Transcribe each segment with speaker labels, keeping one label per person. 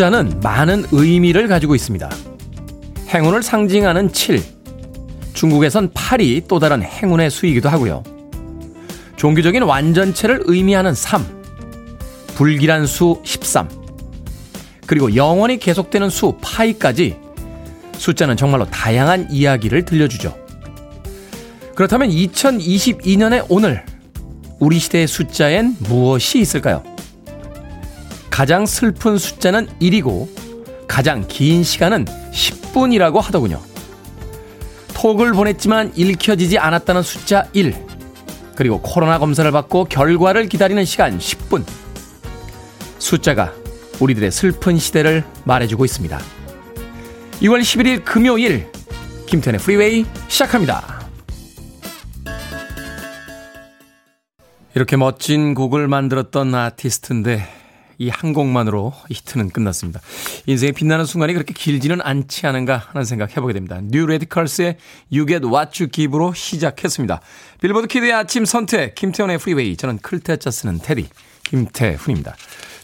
Speaker 1: 숫자는 많은 의미를 가지고 있습니다. 행운을 상징하는 7. 중국에선 8이 또 다른 행운의 수이기도 하고요. 종교적인 완전체를 의미하는 3. 불길한 수 13. 그리고 영원히 계속되는 수 파이까지 숫자는 정말로 다양한 이야기를 들려주죠. 그렇다면 2022년의 오늘 우리 시대의 숫자엔 무엇이 있을까요? 가장 슬픈 숫자는 1이고 가장 긴 시간은 10분이라고 하더군요. 톡을 보냈지만 읽혀지지 않았다는 숫자 1. 그리고 코로나 검사를 받고 결과를 기다리는 시간 10분. 숫자가 우리들의 슬픈 시대를 말해주고 있습니다. 2월 11일 금요일 김태현의 프리웨이 시작합니다. 이렇게 멋진 곡을 만들었던 아티스트인데 이 한 곡만으로 히트는 끝났습니다. 인생의 빛나는 순간이 그렇게 길지는 않지 않은가 하는 생각 해보게 됩니다. New Radicals의 You Get What You Give로 시작했습니다. 빌보드 키드의 아침 선택 김태훈의 프리웨이 저는 클 태 자 쓰는 테디 김태훈입니다.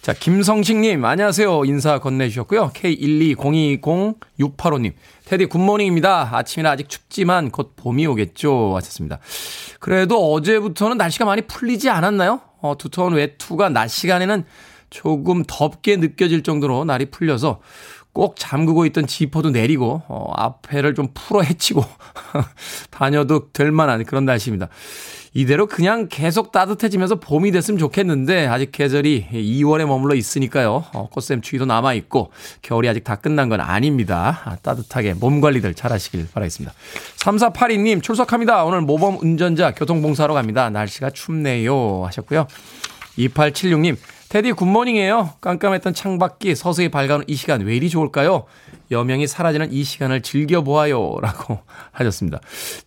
Speaker 1: 자, 김성식님, 안녕하세요. 인사 건네주셨고요. K1202068호님, 테디 good morning입니다. 아침이라 아직 춥지만 곧 봄이 오겠죠. 하셨습니다. 그래도 어제부터는 날씨가 많이 풀리지 않았나요? 어, 두터운 외투가 낮 시간에는 조금 덥게 느껴질 정도로 날이 풀려서 꼭 잠그고 있던 지퍼도 내리고 어, 앞에를 좀 풀어 헤치고 다녀도 될 만한 그런 날씨입니다. 이대로 그냥 계속 따뜻해지면서 봄이 됐으면 좋겠는데 아직 계절이 2월에 머물러 있으니까요. 어, 꽃샘 추위도 남아 있고 겨울이 아직 다 끝난 건 아닙니다. 아, 따뜻하게 몸 관리들 잘 하시길 바라겠습니다. 3482님 출석합니다. 오늘 모범 운전자 교통봉사하러 갑니다. 날씨가 춥네요 하셨고요. 2876님 테디 굿모닝이에요. 깜깜했던 창밖이 서서히 밝아오는 이 시간 왜 이리 좋을까요? 여명이 사라지는 이 시간을 즐겨보아요. 라고 하셨습니다.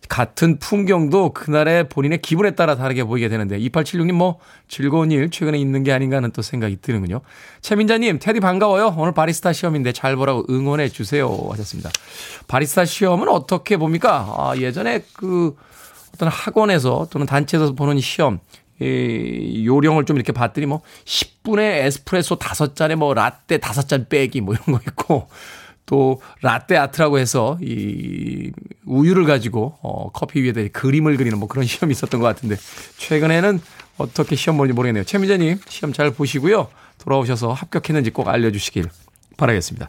Speaker 1: 같은 풍경도 그날의 본인의 기분에 따라 다르게 보이게 되는데 2876님 뭐 즐거운 일 최근에 있는 게 아닌가 하는 또 생각이 드는군요. 최민자님 테디 반가워요. 오늘 바리스타 시험인데 잘 보라고 응원해 주세요. 하셨습니다. 바리스타 시험은 어떻게 봅니까? 아, 예전에 그 어떤 학원에서 또는 단체에서 보는 시험 이 요령을 좀 이렇게 봤더니 뭐 10분에 에스프레소 5잔에 뭐 라떼 5잔 빼기 뭐 이런 거 있고 또 라떼 아트라고 해서 이 우유를 가지고 어 커피 위에다 그림을 그리는 뭐 그런 시험이 있었던 것 같은데 최근에는 어떻게 시험 보는지 모르겠네요. 최미자님 시험 잘 보시고요. 돌아오셔서 합격했는지 꼭 알려주시길 바라겠습니다.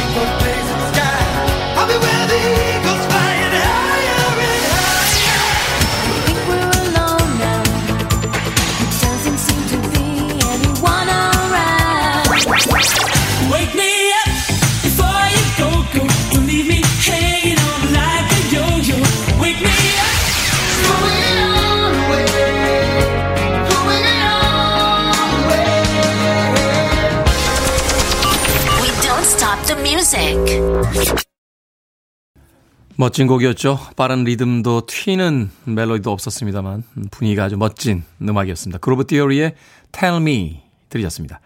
Speaker 1: 멋진 곡이었죠. 빠른 리듬도 튀는 멜로디도 없었습니다만 분위기가 아주 멋진 음악이었습니다. 그로브 디어리의 Tell Me 들으셨습니다.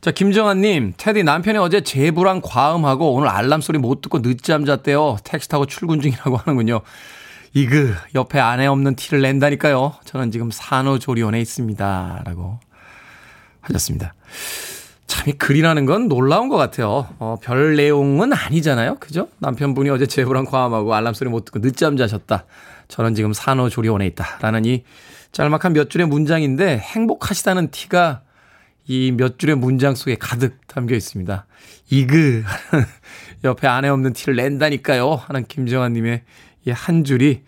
Speaker 1: 자, 김정환님, 테디 남편이 어제 제불안 과음하고 오늘 알람 소리 못 듣고 늦잠 잤대요. 택시 타고 출근 중이라고 하는군요. 이그, 옆에 아내 없는 티를 낸다니까요. 저는 지금 산후조리원에 있습니다. 라고 하셨습니다. 참 이 글이라는 건 놀라운 것 같아요. 어, 별 내용은 아니잖아요. 그죠? 남편분이 어제 제불안 과음하고 알람 소리 못 듣고 늦잠 자셨다. 저는 지금 산후조리원에 있다. 라는 이 짤막한 몇 줄의 문장인데 행복하시다는 티가 이 몇 줄의 문장 속에 가득 담겨 있습니다. 이그 옆에 아내 없는 티를 낸다니까요. 하는 김정환 님의 이 한 줄이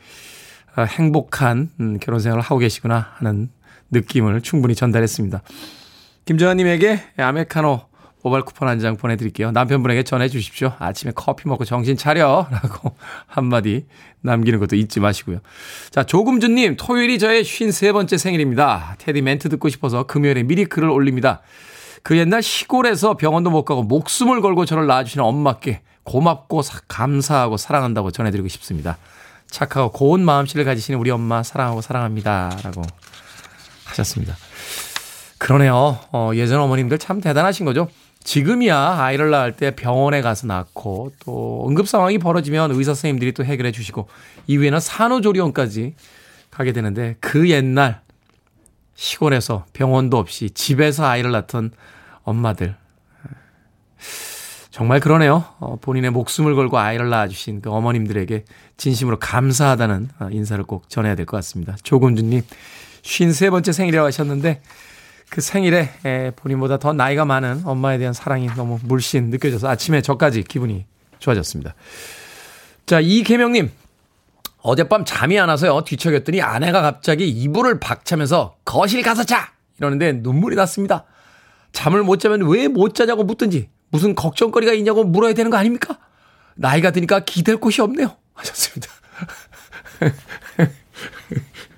Speaker 1: 어, 행복한 음, 결혼 생활을 하고 계시구나 하는 느낌을 충분히 전달했습니다. 김정환님에게 아메리카노 모바일 쿠폰 한 장 보내드릴게요. 남편분에게 전해 주십시오. 아침에 커피 먹고 정신 차려. 라고 한마디 남기는 것도 잊지 마시고요. 자, 조금준님, 토요일이 저의 53번째 생일입니다. 테디 멘트 듣고 싶어서 금요일에 미리 글을 올립니다. 그 옛날 시골에서 병원도 못 가고 목숨을 걸고 저를 낳아주시는 엄마께 고맙고 사, 감사하고 사랑한다고 전해드리고 싶습니다. 착하고 고운 마음씨를 가지시는 우리 엄마 사랑하고 사랑합니다. 라고 하셨습니다. 그러네요. 어, 예전 어머님들 참 대단하신 거죠. 지금이야 아이를 낳을 때 병원에 가서 낳고 또 응급 상황이 벌어지면 의사 선생님들이 또 해결해 주시고 이후에는 산후조리원까지 가게 되는데 그 옛날 시골에서 병원도 없이 집에서 아이를 낳던 엄마들 정말 그러네요. 어, 본인의 목숨을 걸고 아이를 낳아주신 그 어머님들에게 진심으로 감사하다는 어, 인사를 꼭 전해야 될 것 같습니다. 조금주님, 53번째 생일이라고 하셨는데 그 생일에 본인보다 더 나이가 많은 엄마에 대한 사랑이 너무 물씬 느껴져서 아침에 저까지 기분이 좋아졌습니다. 자, 이계명님. 어젯밤 잠이 안 와서요. 뒤척였더니 아내가 갑자기 이불을 박차면서 거실 가서 자! 이러는데 눈물이 났습니다. 잠을 못 자면 왜 못 자냐고 묻든지 무슨 걱정거리가 있냐고 물어야 되는 거 아닙니까? 나이가 드니까 기댈 곳이 없네요. 하셨습니다.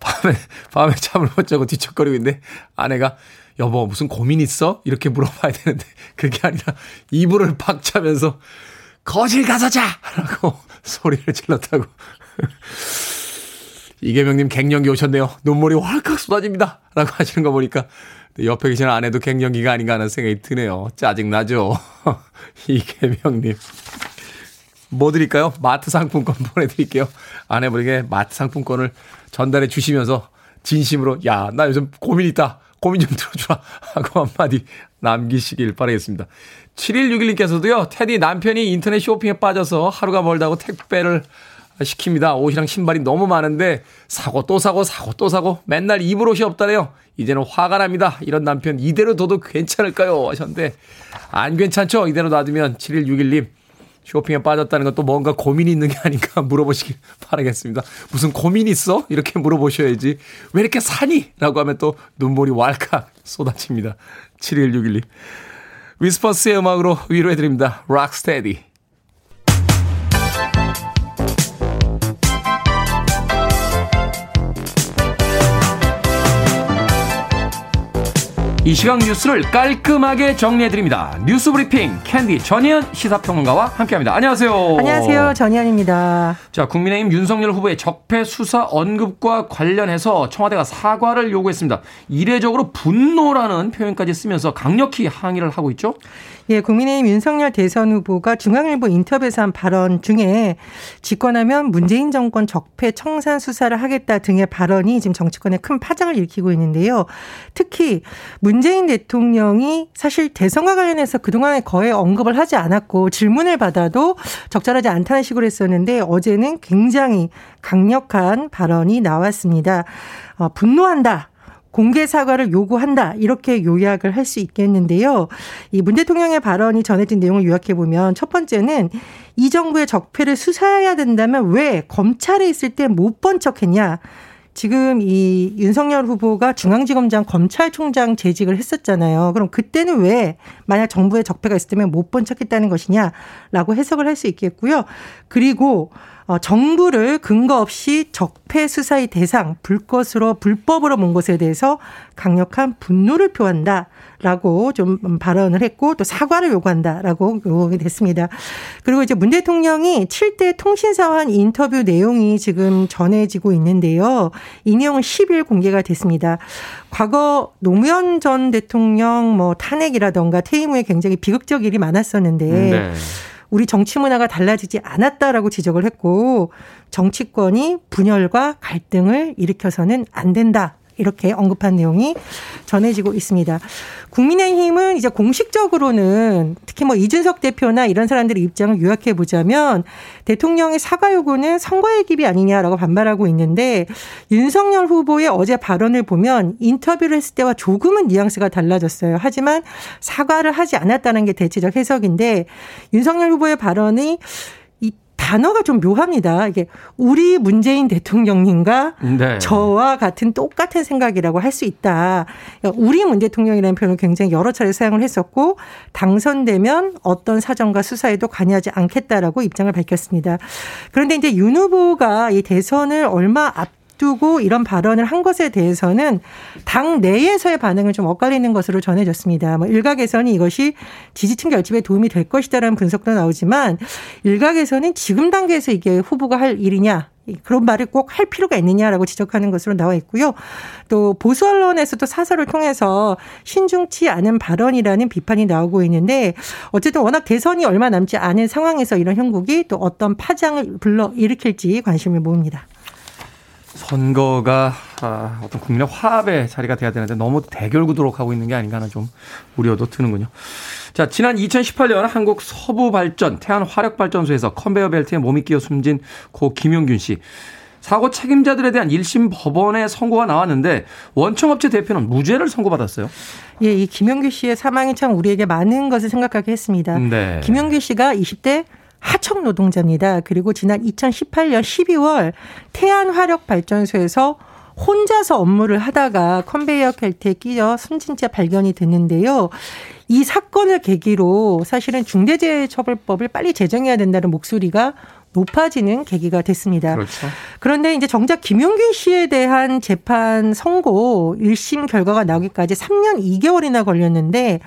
Speaker 1: 밤에, 밤에 잠을 못 자고 뒤척거리고 있는데 아내가 여보 무슨 고민 있어? 이렇게 물어봐야 되는데 그게 아니라 이불을 팍 차면서 거실 가서 자! 라고 소리를 질렀다고. 이계명님 갱년기 오셨네요. 눈물이 활칵 쏟아집니다. 라고 하시는 거 보니까 옆에 계시는 아내도 갱년기가 아닌가 하는 생각이 드네요. 짜증나죠? 이계명님. 뭐 드릴까요? 마트 상품권 보내드릴게요. 아내분에게 마트 상품권을 전달해 주시면서 진심으로 야 나 요즘 고민 있다. 고민 좀 들어주라 하고 한마디 남기시길 바라겠습니다. 7161님께서도요. 테디 남편이 인터넷 쇼핑에 빠져서 하루가 멀다고 택배를 시킵니다. 옷이랑 신발이 너무 많은데 사고 또 사고 사고 또 사고 맨날 입을 옷이 없다네요. 이제는 화가 납니다. 이런 남편 이대로 둬도 괜찮을까요? 하셨는데 안 괜찮죠? 이대로 놔두면 7161님 쇼핑에 빠졌다는 건 또 뭔가 고민이 있는 게 아닌가 물어보시길 바라겠습니다. 무슨 고민 있어? 이렇게 물어보셔야지. 왜 이렇게 사니? 라고 하면 또 눈물이 왈칵 쏟아집니다. 7161님. 위스퍼스의 음악으로 위로해드립니다. Rock Steady. 이 시각 뉴스를 깔끔하게 정리해드립니다. 뉴스 브리핑 캔디 전예현 시사평론가와 함께합니다. 안녕하세요.
Speaker 2: 안녕하세요. 전희연입니다.
Speaker 1: 자, 국민의힘 윤석열 후보의 적폐 수사 언급과 관련해서 청와대가 사과를 요구했습니다. 이례적으로 분노라는 표현까지 쓰면서 강력히 항의를 하고 있죠.
Speaker 2: 예, 국민의힘 윤석열 대선 후보가 중앙일보 인터뷰에서 한 발언 중에 집권하면 문재인 정권 적폐 청산 수사를 하겠다 등의 발언이 지금 정치권에 큰 파장을 일으키고 있는데요. 특히 문재인 대통령이 사실 대선과 관련해서 그동안에 거의 언급을 하지 않았고 질문을 받아도 적절하지 않다는 식으로 했었는데 어제는 굉장히 강력한 발언이 나왔습니다. 어, 분노한다. 공개 사과를 요구한다. 이렇게 요약을 할 수 있겠는데요. 이 문 대통령의 발언이 전해진 내용을 요약해 보면 첫 번째는 이 정부의 적폐를 수사해야 된다면 왜 검찰에 있을 때 못 본 척했냐. 지금 이 윤석열 후보가 중앙지검장 검찰총장 재직을 했었잖아요. 그럼 그때는 왜 만약 정부의 적폐가 있었다면 못 본 척했다는 것이냐라고 해석을 할 수 있겠고요. 그리고 어, 정부를 근거 없이 적폐 수사의 대상, 불것으로 불법으로 본 것에 대해서 강력한 분노를 표한다. 라고 좀 발언을 했고 또 사과를 요구한다라고 요구가 됐습니다. 그리고 이제 문 대통령이 7대 통신사와 한 인터뷰 내용이 지금 전해지고 있는데요. 이 내용은 10일 공개가 됐습니다. 과거 노무현 전 대통령 뭐 탄핵이라던가 퇴임 후에 굉장히 비극적 일이 많았었는데 네. 우리 정치 문화가 달라지지 않았다라고 지적을 했고 정치권이 분열과 갈등을 일으켜서는 안 된다. 이렇게 언급한 내용이 전해지고 있습니다. 국민의힘은 이제 공식적으로는 특히 뭐 이준석 대표나 이런 사람들의 입장을 요약해 보자면 대통령의 사과 요구는 선거의 기비 아니냐라고 반발하고 있는데 윤석열 후보의 어제 발언을 보면 인터뷰를 했을 때와 조금은 뉘앙스가 달라졌어요. 하지만 사과를 하지 않았다는 게 대체적 해석인데 윤석열 후보의 발언이 단어가 좀 묘합니다. 이게 우리 문재인 대통령님과 네. 저와 같은 똑같은 생각이라고 할 수 있다. 그러니까 우리 문 대통령이라는 표현을 굉장히 여러 차례 사용을 했었고 당선되면 어떤 사정과 수사에도 관여하지 않겠다라고 입장을 밝혔습니다. 그런데 이제 윤 후보가 이 대선을 얼마 앞 앞두고 이런 발언을 한 것에 대해서는 당 내에서의 반응을 좀 엇갈리는 것으로 전해졌습니다. 뭐 일각에서는 이것이 지지층 결집에 도움이 될 것이다라는 분석도 나오지만 일각에서는 지금 단계에서 이게 후보가 할 일이냐 그런 말을 꼭 할 필요가 있느냐라고 지적하는 것으로 나와 있고요. 또 보수 언론에서도 사설을 통해서 신중치 않은 발언이라는 비판이 나오고 있는데 어쨌든 워낙 대선이 얼마 남지 않은 상황에서 이런 형국이 또 어떤 파장을 불러 일으킬지 관심을 모읍니다.
Speaker 1: 선거가 아, 어떤 국민의 화합의 자리가 돼야 되는데 너무 대결 구도로 가고 있는 게 아닌가 하는 좀 우려도 드는군요. 자, 지난 2018년 한국 서부 발전 태안 화력 발전소에서 컨베이어 벨트에 몸이 끼어 숨진 고 김용균 씨. 사고 책임자들에 대한 1심 법원의 선고가 나왔는데 원청업체 대표는 무죄를 선고받았어요.
Speaker 2: 예, 이 김용규 씨의 사망이 참 우리에게 많은 것을 생각하게 했습니다. 네. 김용규 씨가 20대 하청 노동자입니다. 그리고 지난 2018년 12월 태안 화력 발전소에서 혼자서 업무를 하다가 컨베이어 벨트에 끼어 숨진 채 발견이 됐는데요. 이 사건을 계기로 사실은 중대재해처벌법을 빨리 제정해야 된다는 목소리가 높아지는 계기가 됐습니다. 그렇죠. 그런데 이제 정작 김용균 씨에 대한 재판 선고 1심 결과가 나오기까지 3년 2개월이나 걸렸는데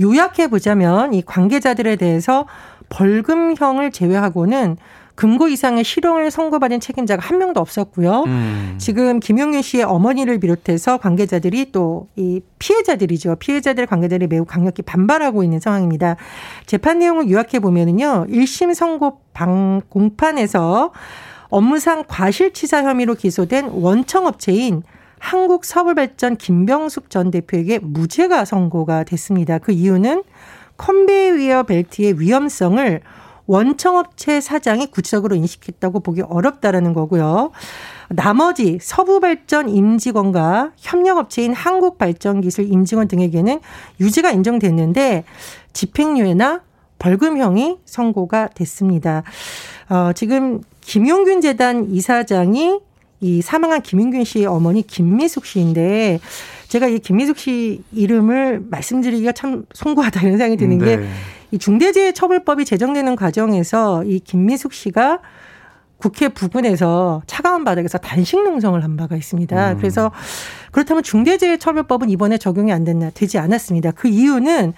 Speaker 2: 요약해 보자면 이 관계자들에 대해서 벌금형을 제외하고는 금고 이상의 실형을 선고받은 책임자가 한 명도 없었고요. 음. 지금 김용윤 씨의 어머니를 비롯해서 관계자들이 또 이 피해자들이죠. 피해자들 관계자들이 매우 강력히 반발하고 있는 상황입니다. 재판 내용을 요약해 보면은요. 1심 선고 방 공판에서 업무상 과실치사 혐의로 기소된 원청업체인 한국서울발전 김병숙 전 대표에게 무죄가 선고가 됐습니다. 그 이유는 컨베이어 벨트의 위험성을 원청업체 사장이 구체적으로 인식했다고 보기 어렵다라는 거고요. 나머지 서부발전 임직원과 협력업체인 한국발전기술 임직원 등에게는 유죄가 인정됐는데 집행유예나 벌금형이 선고가 됐습니다. 어, 지금 김용균 재단 이사장이 이 사망한 김용균 씨의 어머니 김미숙 씨인데 제가 이 김미숙 씨 이름을 말씀드리기가 참 송구하다 이런 생각이 드는 네. 게이 중대재해처벌법이 제정되는 과정에서 이 김미숙 씨가 국회 부근에서 차가운 바닥에서 단식 농성을 한 바가 있습니다. 음. 그래서 그렇다면 중대재해처벌법은 이번에 적용이 안 됐나 되지 않았습니다. 그 이유는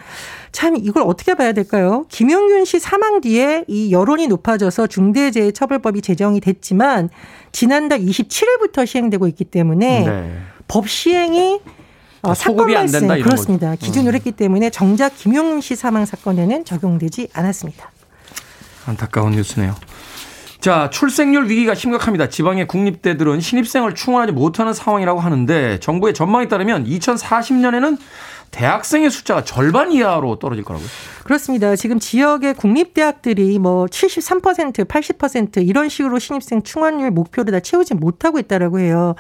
Speaker 2: 참 이걸 어떻게 봐야 될까요? 김용균 씨 사망 뒤에 이 여론이 높아져서 중대재해처벌법이 제정이 됐지만 지난달 27일부터 시행되고 있기 때문에 네. 법 시행이 어, 사건 발생 그렇습니다. 거죠. 기준으로 음. 했기 때문에 정작 김용훈 씨 사망 사건에는 적용되지 않았습니다.
Speaker 1: 안타까운 뉴스네요. 자, 출생률 위기가 심각합니다. 지방의 국립대들은 신입생을 충원하지 못하는 상황이라고 하는데 정부의 전망에 따르면 2040년에는 대학생의 숫자가 절반 이하로 떨어질 거라고요?
Speaker 2: 그렇습니다. 지금 지역의 국립대학들이 뭐 73%, 80% 이런 식으로 신입생 충원율 목표를 다 채우지 못하고 있다라고 해요.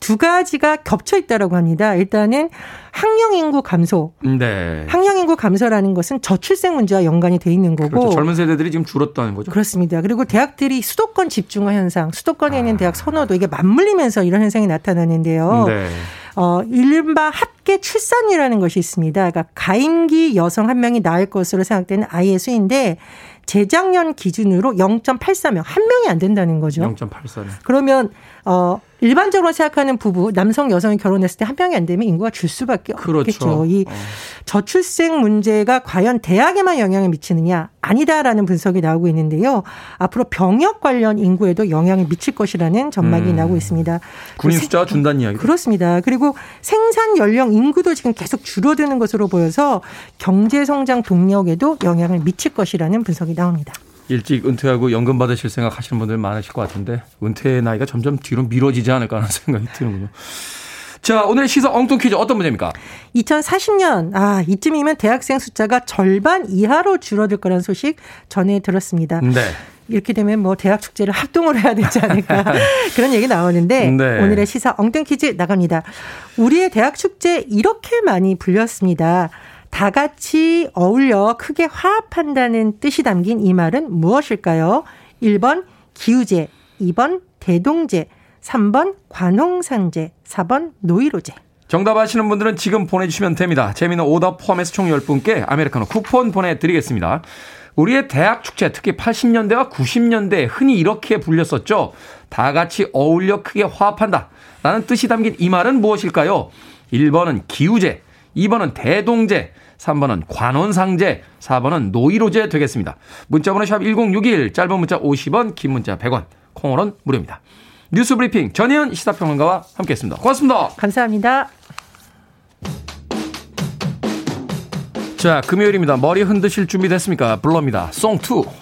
Speaker 2: 두 가지가 겹쳐 있다라고 합니다. 일단은 학령 인구 감소. 네. 학령 인구 감소라는 것은 저출생 문제와 연관이 돼 있는 거고.
Speaker 1: 그렇죠. 젊은 세대들이 지금 줄었다는 거죠.
Speaker 2: 그렇습니다. 그리고 대학들이 수도권 집중화 현상, 수도권에 있는 아. 대학 선호도 이게 맞물리면서 이런 현상이 나타나는데요. 네. 어, 이른바 합계 출산이라는 것이 있습니다. 그러니까 가임기 여성 한 명이 낳을 것으로 생각되는 아이의 수인데 재작년 기준으로 0.84명, 한 명이 안 된다는 거죠.
Speaker 1: 0.84명.
Speaker 2: 그러면 어 일반적으로 생각하는 부부 남성 여성이 결혼했을 때 한 명이 안 되면 인구가 줄 수밖에 그렇죠. 없겠죠. 이 어. 저출생 문제가 과연 대학에만 영향을 미치느냐 아니다라는 분석이 나오고 있는데요. 앞으로 병역 관련 인구에도 영향을 미칠 것이라는 전망이 음. 나오고 있습니다.
Speaker 1: 군인 숫자가 준다는 이야기
Speaker 2: 그렇습니다. 그리고 생산 연령 인구도 지금 계속 줄어드는 것으로 보여서 경제 성장 동력에도 영향을 미칠 것이라는 분석이 나옵니다.
Speaker 1: 일찍 은퇴하고 연금 받으실 생각 하시는 분들 많으실 것 같은데 은퇴 나이가 점점 뒤로 미뤄지지 않을까 하는 생각이 드는군요. 자, 오늘 시사 엉뚱 퀴즈 어떤 문제입니까?
Speaker 2: 2040년, 아, 이쯤이면 대학생 숫자가 절반 이하로 줄어들 거라는 소식 전해 들었습니다. 네. 이렇게 되면 뭐 대학 축제를 합동으로 해야 되지 않을까 그런 얘기 나오는데 네. 오늘의 시사 엉뚱 퀴즈 나갑니다. 우리의 대학 축제 이렇게 많이 불렸습니다. 다 같이 어울려 크게 화합한다는 뜻이 담긴 이 말은 무엇일까요? 1번 기우제, 2번 대동제, 3번 관홍상제, 4번 노이로제.
Speaker 1: 정답 아시는 분들은 지금 보내주시면 됩니다. 재미는 오답 포함해서 총 10분께 아메리카노 쿠폰 보내드리겠습니다. 우리의 대학 축제, 특히 80년대와 90년대 흔히 이렇게 불렸었죠. 다 같이 어울려 크게 화합한다. 라는 뜻이 담긴 이 말은 무엇일까요? 1번은 기우제, 2번은 대동제, 3번은 관원상제, 4번은 노이로제 되겠습니다. 문자번호 샵 1061, 짧은 문자 50원, 긴 문자 100원, 콩으로는 무료입니다. 뉴스 브리핑 전혜연 시사평론가와 함께했습니다. 고맙습니다.
Speaker 2: 감사합니다.
Speaker 1: 자, 금요일입니다. 머리 흔드실 준비 됐습니까? 불러입니다. 송2.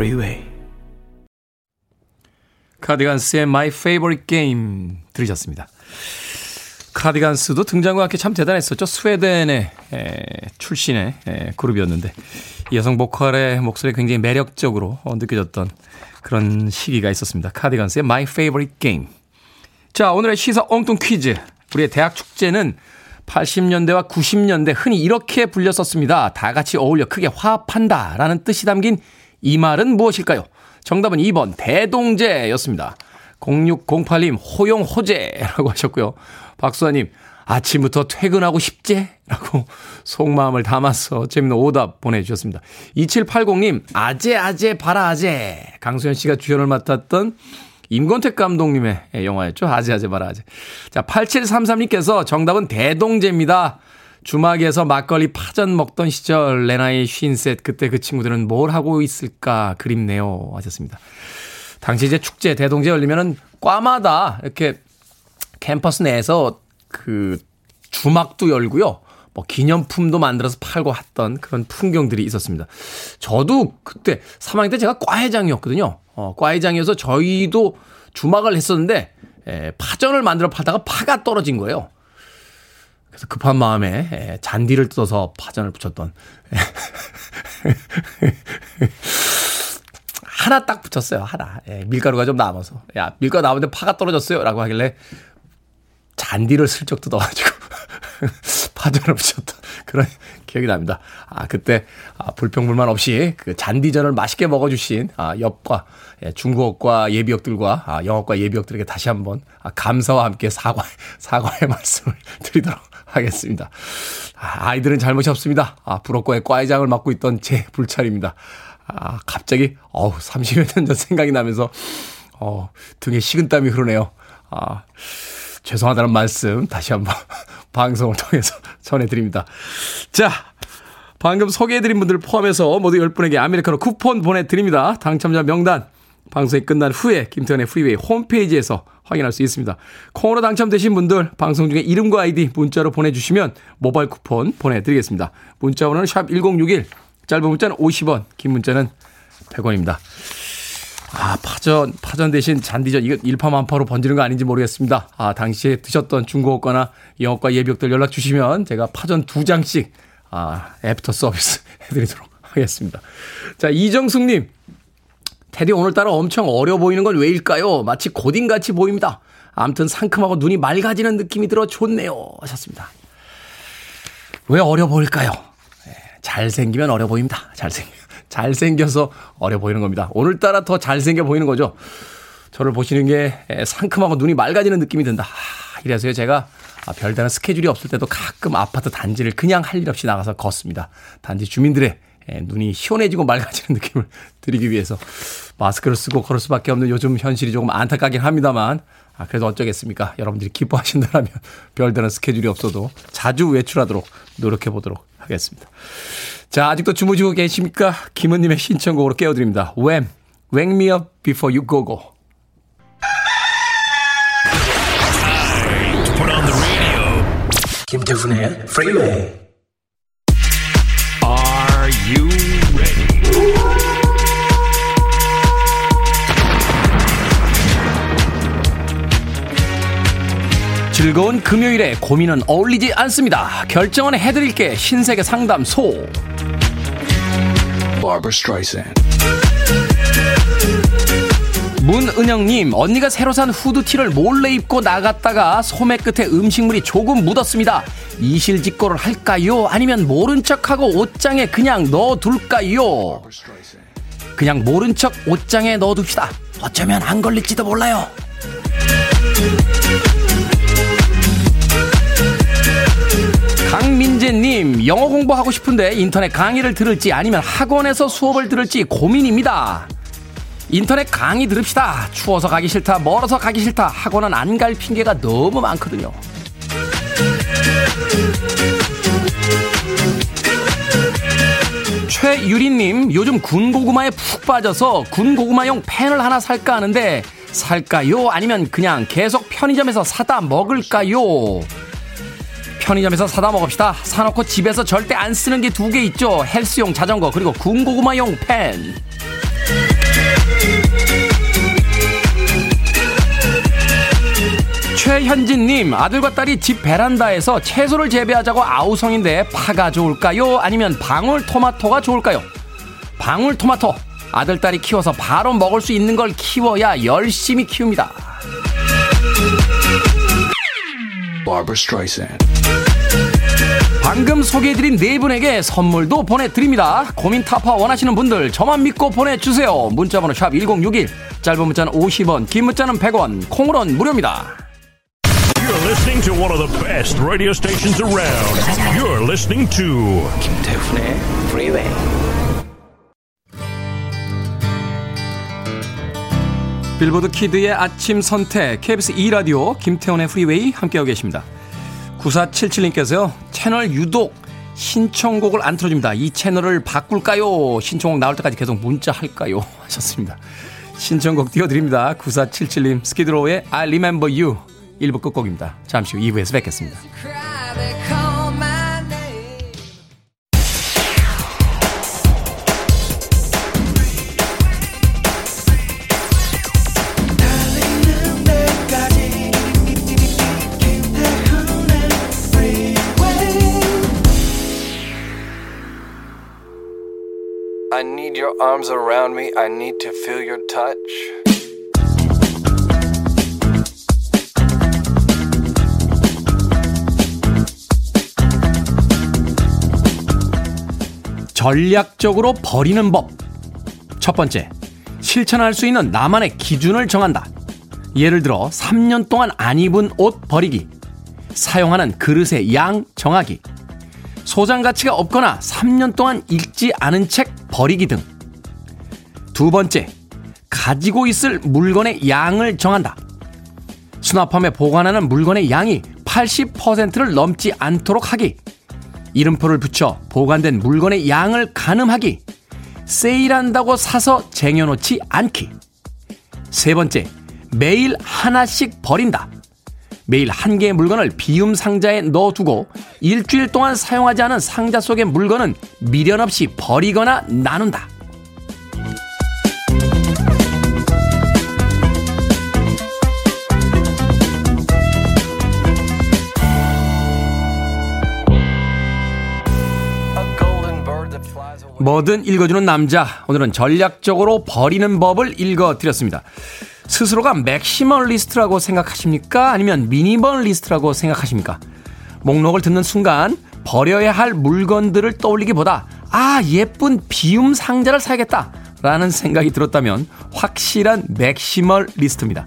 Speaker 1: Freeway. 카디건스의 My Favorite Game 들으셨습니다. 카디건스도 등장과 함께 참 대단했었죠. 스웨덴의 에, 출신의 에, 그룹이었는데 여성 보컬의 목소리 굉장히 매력적으로 어, 느껴졌던 그런 시기가 있었습니다. 카디건스의 My Favorite Game. 자, 오늘의 시사 엉뚱 퀴즈. 우리의 대학 축제는 80년대와 90년대 흔히 이렇게 불렸었습니다. 다 같이 어울려 크게 화합한다 라는 뜻이 담긴 이 말은 무엇일까요? 정답은 2번 대동제였습니다. 0608님 호용호제라고 하셨고요. 박수아님 아침부터 퇴근하고 싶제? 라고 속마음을 담아서 재밌는 오답 보내주셨습니다. 2780님 아재 아재 바라 아재 강수현 씨가 주연을 맡았던 임권택 감독님의 영화였죠. 아재 아재 바라 아재. 자 8733님께서 정답은 대동제입니다. 주막에서 막걸리 파전 먹던 시절 레나의 쉰셋 그때 그 친구들은 뭘 하고 있을까 그립네요 하셨습니다. 당시 이제 축제 대동제 열리면은 과마다 이렇게 캠퍼스 내에서 그 주막도 열고요. 뭐 기념품도 만들어서 팔고 했던 그런 풍경들이 있었습니다. 저도 그때 3학년 때 제가 과회장이었거든요. 어, 과회장이어서 저희도 주막을 했었는데 에, 파전을 만들어 팔다가 파가 떨어진 거예요. 그래서 급한 마음에 잔디를 뜯어서 파전을 붙였던 하나 딱 붙였어요. 하나. 예, 밀가루가 좀 남아서. 야, 밀가루 남았는데 파가 떨어졌어요. 라고 하길래 잔디를 슬쩍 뜯어가지고 파전을 붙였던 그런 기억이 납니다. 아, 그때 아, 불평불만 없이 그 잔디전을 맛있게 먹어주신 아, 옆과 예, 중국어과 예비역들과 아, 영어과 예비역들에게 다시 한번 아, 감사와 함께 사과, 사과의 말씀을 드리도록 하겠습니다. 아, 아이들은 잘못이 없습니다. 아, 불어과의 과회장을 맡고 있던 제 불찰입니다. 아, 갑자기, 어우, 30여 년 전 생각이 나면서, 어, 등에 식은땀이 흐르네요. 아, 죄송하다는 말씀 다시 한번 방송을 통해서 전해드립니다. 자, 방금 소개해드린 분들 포함해서 모두 10분에게 아메리카노 쿠폰 보내드립니다. 당첨자 명단 방송이 끝난 후에 김태훈의 프리웨이 홈페이지에서 확인할 수 있습니다. 콩으로 당첨되신 분들 방송 중에 이름과 아이디 문자로 보내주시면 모바일 쿠폰 보내드리겠습니다. 문자 번호는 샵 1061, 짧은 문자는 50원, 긴 문자는 100원입니다. 아, 파전, 파전 대신 잔디전, 이거 일파만파로 번지는 거 아닌지 모르겠습니다. 아, 당시에 드셨던 중국어과나 영어과 예비역들 연락 주시면 제가 파전 두 장씩, 아, 애프터 서비스 해드리도록 하겠습니다. 자, 이정숙님. 테디 오늘따라 엄청 어려 보이는 건 왜일까요? 마치 고딩같이 보입니다. 암튼 상큼하고 눈이 맑아지는 느낌이 들어 좋네요. 하셨습니다. 왜 어려 보일까요? 네, 잘생기면 어려 보입니다. 잘생겨. 잘생겨서 어려 보이는 겁니다. 오늘따라 더 잘생겨 보이는 거죠. 저를 보시는 게 상큼하고 눈이 맑아지는 느낌이 든다. 아, 이래서요, 제가 별다른 스케줄이 없을 때도 가끔 아파트 단지를 그냥 할 일 없이 나가서 걷습니다. 단지 주민들의 눈이 시원해지고 맑아지는 느낌을 드리기 위해서 마스크를 쓰고 걸을 수밖에 없는 요즘 현실이 조금 안타깝긴 합니다만 아, 그래도 어쩌겠습니까? 여러분들이 기뻐하신다면 별다른 스케줄이 없어도 자주 외출하도록 노력해 보도록 하겠습니다. 자, 아직도 주무시고 계십니까? 김은님의 신청곡으로 깨워드립니다. When, Wake Me Up Before You Go Go. 김태훈의 Freeway. Are you ready? 즐거운 금요일에 고민은 어울리지 않습니다. 결정은 해드릴게 신세계 상담소. Barbara Streisand. 문은영님, 언니가 새로 산 후드티를 몰래 입고 나갔다가 소매 끝에 음식물이 조금 묻었습니다. 이실직고를 할까요? 아니면 모른 척하고 옷장에 그냥 넣어둘까요? 그냥 모른 척 옷장에 넣어둡시다. 어쩌면 안 걸릴지도 몰라요. 강민재님, 영어 공부하고 싶은데 인터넷 강의를 들을지 아니면 학원에서 수업을 들을지 고민입니다. 인터넷 강의 들읍시다. 추워서 가기 싫다, 멀어서 가기 싫다, 학원은 안갈 핑계가 너무 많거든요. 최유리님, 요즘 군고구마에 푹 빠져서 군고구마용 팬을 하나 살까 하는데, 살까요? 아니면 그냥 계속 편의점에서 사다 먹을까요? 편의점에서 사다 먹읍시다. 사놓고 집에서 절대 안 쓰는 게 두 개 있죠. 헬스용 자전거, 그리고 군고구마용 팬. 최현진님, 아들과 딸이 집 베란다에서 채소를 재배하자고 아우성인데 파가 좋을까요? 아니면 방울토마토가 좋을까요? 방울토마토. 아들, 딸이 키워서 바로 먹을 수 있는 걸 키워야 열심히 키웁니다. 방금 소개해드린 네 분에게 선물도 보내드립니다. 고민 타파 원하시는 분들 저만 믿고 보내주세요. 문자번호 샵 1061, 짧은 문자는 50원, 긴 문자는 100원, 콩으로는 무료입니다.
Speaker 3: You're listening to one of the best radio stations around. You're listening to
Speaker 1: 김태훈의 Freeway. 빌보드 키드의 아침 선택 KBS 2 라디오 김태훈의 프리웨이 함께하고 계십니다. 9477님께서요. 채널 유독 신청곡을 안 틀어줍니다. 이 채널을 바꿀까요? 신청곡 나올 때까지 계속 문자 할까요? 하셨습니다. 신청곡 띄워드립니다. 9477님 스키드로우의 I Remember You 1부 끝곡입니다. 잠시 후 2부에서 뵙겠습니다.
Speaker 4: Your arms around me. I need to feel your touch.
Speaker 1: 전략적으로 버리는 법. 첫 번째, 실천할 수 있는 나만의 기준을 정한다. 예를 들어, 3년 동안 안 입은 옷 버리기. 사용하는 그릇의 양 정하기. 소장 가치가 없거나 3년 동안 읽지 않은 책 버리기 등. 두 번째, 가지고 있을 물건의 양을 정한다. 수납함에 보관하는 물건의 양이 80%를 넘지 않도록 하기. 이름표를 붙여 보관된 물건의 양을 가늠하기. 세일한다고 사서 쟁여놓지 않기. 세 번째, 매일 하나씩 버린다. 매일 한 개의 물건을 비움 상자에 넣어두고 일주일 동안 사용하지 않은 상자 속의 물건은 미련 없이 버리거나 나눈다. 뭐든 읽어주는 남자. 오늘은 전략적으로 버리는 법을 읽어드렸습니다. 스스로가 maximalist라고 생각하십니까? 아니면 minimalist라고 생각하십니까? 목록을 듣는 순간 버려야 할 물건들을 떠올리기보다 아, 예쁜 비움 상자를 사야겠다. 라는 생각이 들었다면 확실한 maximalist입니다.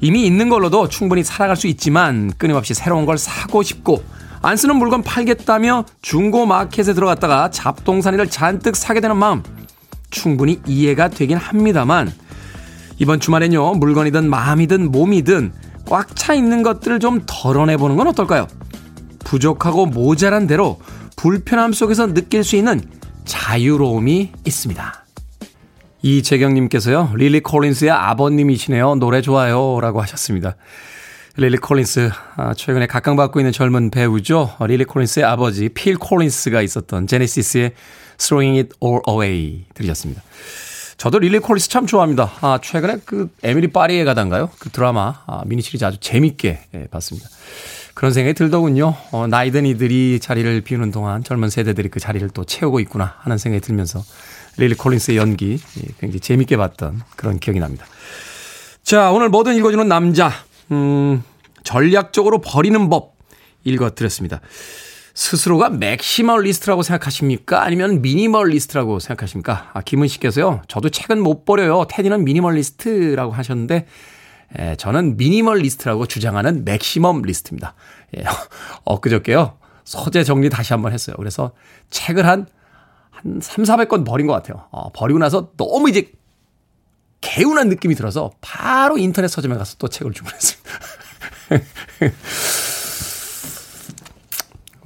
Speaker 1: 이미 있는 걸로도 충분히 살아갈 수 있지만 끊임없이 새로운 걸 사고 싶고 안 쓰는 물건 팔겠다며 중고 마켓에 들어갔다가 잡동사니를 잔뜩 사게 되는 마음 충분히 이해가 되긴 합니다만 이번 주말엔요 물건이든 마음이든 몸이든 꽉 차 있는 것들을 좀 덜어내보는 건 어떨까요? 부족하고 모자란 대로 불편함 속에서 느낄 수 있는 자유로움이 있습니다. 이재경님께서요, 릴리 콜린스의 아버님이시네요. 노래 좋아요. 라고 하셨습니다. 릴리 콜린스, 아, 최근에 각광받고 있는 젊은 배우죠. 릴리 콜린스의 아버지, 필 콜린스가 있었던 제네시스의 Throwing It All Away 들으셨습니다. 저도 릴리 콜린스 참 좋아합니다. 아, 최근에 그 에미리 파리에 가단가요? 그 드라마, 아, 미니 시리즈 아주 재밌게 예, 봤습니다. 그런 생각이 들더군요. 어, 나이든 이들이 자리를 비우는 동안 젊은 세대들이 그 자리를 또 채우고 있구나 하는 생각이 들면서 릴리 콜린스의 연기 예, 굉장히 재밌게 봤던 그런 기억이 납니다. 자, 오늘 뭐든 읽어주는 남자. 음, 전략적으로 버리는 법 읽어드렸습니다. 스스로가 maximalist라고 생각하십니까? 아니면 minimalist라고 생각하십니까? 아, 김은 씨께서요. 저도 책은 못 버려요. 테디는 minimalist라고 하셨는데 에, 저는 minimalist라고 주장하는 maximalist입니다. 예, 엊그저께요. 서재 정리 다시 한번 했어요. 그래서 책을 한, 한 3, 400권 버린 것 같아요. 어, 버리고 나서 너무 이제 개운한 느낌이 들어서 바로 인터넷 서점에 가서 또 책을 주문했습니다.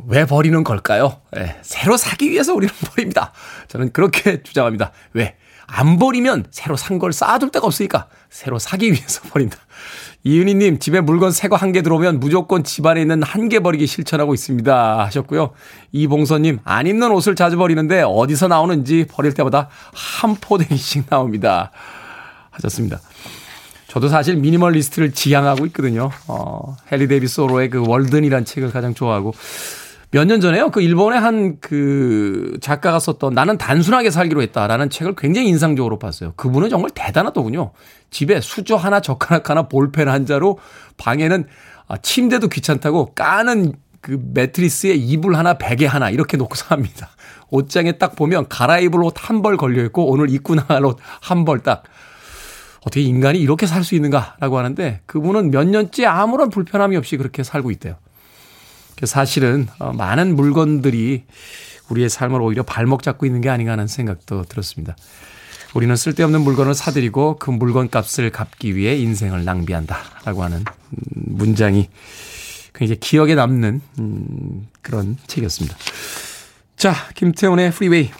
Speaker 1: 왜 버리는 걸까요? 네, 새로 사기 위해서 우리는 버립니다. 저는 그렇게 주장합니다. 왜? 안 버리면 새로 산 걸 쌓아둘 데가 없으니까 새로 사기 위해서 버린다. 이은희님, 집에 물건 새 거 한 개 들어오면 무조건 집안에 있는 한 개 버리기 실천하고 있습니다. 하셨고요. 이봉서님, 안 입는 옷을 자주 버리는데 어디서 나오는지 버릴 때마다 한 포대기씩 나옵니다. 하셨습니다. 저도 사실 minimalist를 지향하고 있거든요. 어, 헨리 데이비드 소로의 그 월든이라는 책을 가장 좋아하고 몇 년 전에요. 그 일본의 한 그 작가가 썼던 나는 단순하게 살기로 했다라는 책을 굉장히 인상적으로 봤어요. 그분은 정말 대단하더군요. 집에 수저 하나, 젓가락 하나, 볼펜 한 자루 방에는 아, 침대도 귀찮다고 까는 그 매트리스에 이불 하나, 베개 하나 이렇게 놓고 삽니다. 옷장에 딱 보면 갈아입을 옷 한 벌 걸려 있고 오늘 입고 나갈 옷 한 벌 딱. 어떻게 인간이 이렇게 살 수 있는가라고 하는데 그분은 몇 년째 아무런 불편함이 없이 그렇게 살고 있대요. 사실은 어, 많은 물건들이 우리의 삶을 오히려 발목 잡고 있는 게 아닌가 하는 생각도 들었습니다. 우리는 쓸데없는 물건을 사들이고 그 물건 값을 갚기 위해 인생을 낭비한다라고 하는 음, 문장이 굉장히 기억에 남는 음, 그런 책이었습니다. 자, 김태훈의 프리웨이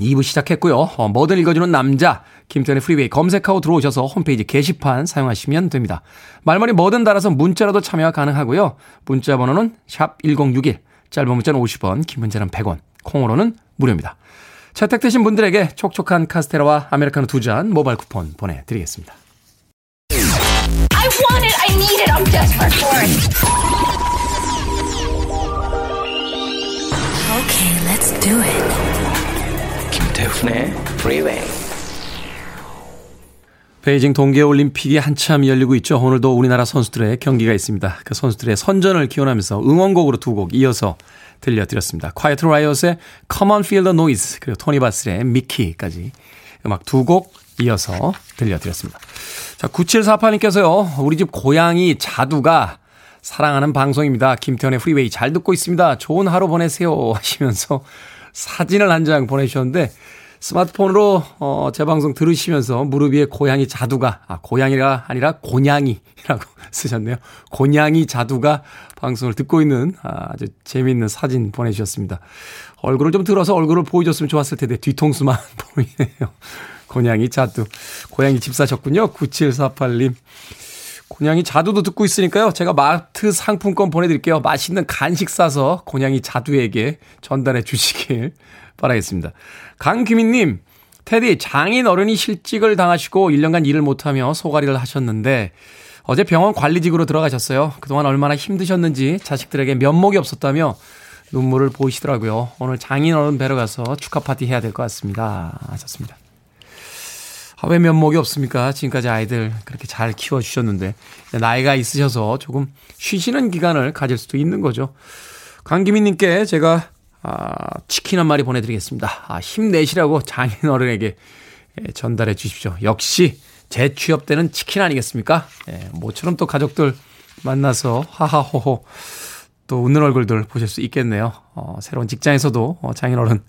Speaker 1: 2부 시작했고요. 어, 뭐든 읽어주는 남자 김태훈의 프리웨이 검색하고 들어오셔서 홈페이지 게시판 사용하시면 됩니다. 말머리 뭐든 달아서 문자라도 참여가 가능하고요. 문자 번호는 샵 1061, 짧은 문자는 50원, 긴 문자는 100원, 콩으로는 무료입니다. 채택되신 분들에게 촉촉한 카스테라와 아메리카노 두 잔 모바일 쿠폰 보내드리겠습니다. I want it, I need it, I'm desperate for it. Okay, let's do it. 김태훈의 프리웨이 베이징 동계올림픽이 한참 열리고 있죠. 오늘도 우리나라 선수들의 경기가 있습니다. 그 선수들의 선전을 기원하면서 응원곡으로 두 곡 이어서 들려드렸습니다. Quiet Riot의 Come on feel the noise 그리고 토니 바질의 Mickey까지 음악 두 곡 이어서 들려드렸습니다. 자, 9748님께서요. 우리 집 고양이 자두가 사랑하는 방송입니다. 김태현의 프리웨이 잘 듣고 있습니다. 좋은 하루 보내세요 하시면서 사진을 한 장 보내주셨는데 스마트폰으로 어, 제 방송 들으시면서 무릎 위에 고양이 자두가 아 고양이가 아니라 고냥이라고 쓰셨네요. 고냥이 자두가 방송을 듣고 있는 아주 재미있는 사진 보내주셨습니다. 얼굴을 좀 들어서 얼굴을 보여줬으면 좋았을 텐데 뒤통수만 보이네요. 고냥이 자두. 고양이 집 사셨군요. 9748님. 고양이 자두도 듣고 있으니까요. 제가 마트 상품권 보내드릴게요. 맛있는 간식 사서 고양이 자두에게 전달해 주시길 바라겠습니다. 강규민님, 테디, 장인 어른이 실직을 당하시고 1년간 일을 못하며 소가리를 하셨는데 어제 병원 관리직으로 들어가셨어요. 그동안 얼마나 힘드셨는지 자식들에게 면목이 없었다며 눈물을 보이시더라고요. 오늘 장인 어른 뵈러 가서 축하 파티 해야 될 것 같습니다. 하셨습니다. 아, 왜 면목이 없습니까? 지금까지 아이들 그렇게 잘 키워주셨는데 나이가 있으셔서 조금 쉬시는 기간을 가질 수도 있는 거죠. 강기민님께 제가 아, 치킨 한 마리 보내드리겠습니다. 아, 힘내시라고 장인 어른에게 예, 전달해 주십시오. 역시 재취업 때는 치킨 아니겠습니까? 예, 모처럼 또 가족들 만나서 하하호호 또 웃는 얼굴들 보실 수 있겠네요. 어, 새로운 직장에서도 어, 장인 어른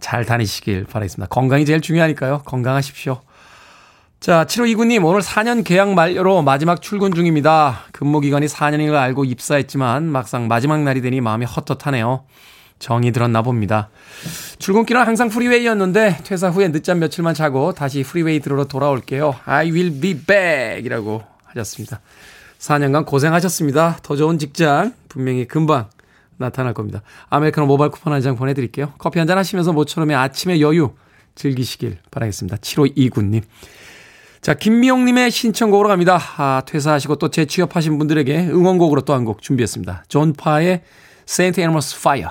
Speaker 1: 잘 다니시길 바라겠습니다. 건강이 제일 중요하니까요. 건강하십시오. 자, 7529님, 오늘 4년 계약 만료로 마지막 출근 중입니다. 근무 기간이 4년인 걸 알고 입사했지만 막상 마지막 날이 되니 마음이 헛헛하네요. 정이 들었나 봅니다. 출근길은 항상 프리웨이였는데 퇴사 후에 늦잠 며칠만 자고 다시 프리웨이 들으러 돌아올게요. I will be back 이라고 하셨습니다. 4년간 고생하셨습니다. 더 좋은 직장 분명히 금방 나타날 겁니다. 아메리카노 모바일 쿠폰 한 장 보내드릴게요. 커피 한 잔 하시면서 모처럼의 아침의 여유 즐기시길 바라겠습니다. 7529님. 자, 김미영님의 신청곡으로 갑니다. 아, 퇴사하시고 또 재취업하신 분들에게 응원곡으로 또 한 곡 준비했습니다. 존 파의 St. Elmo's Fire.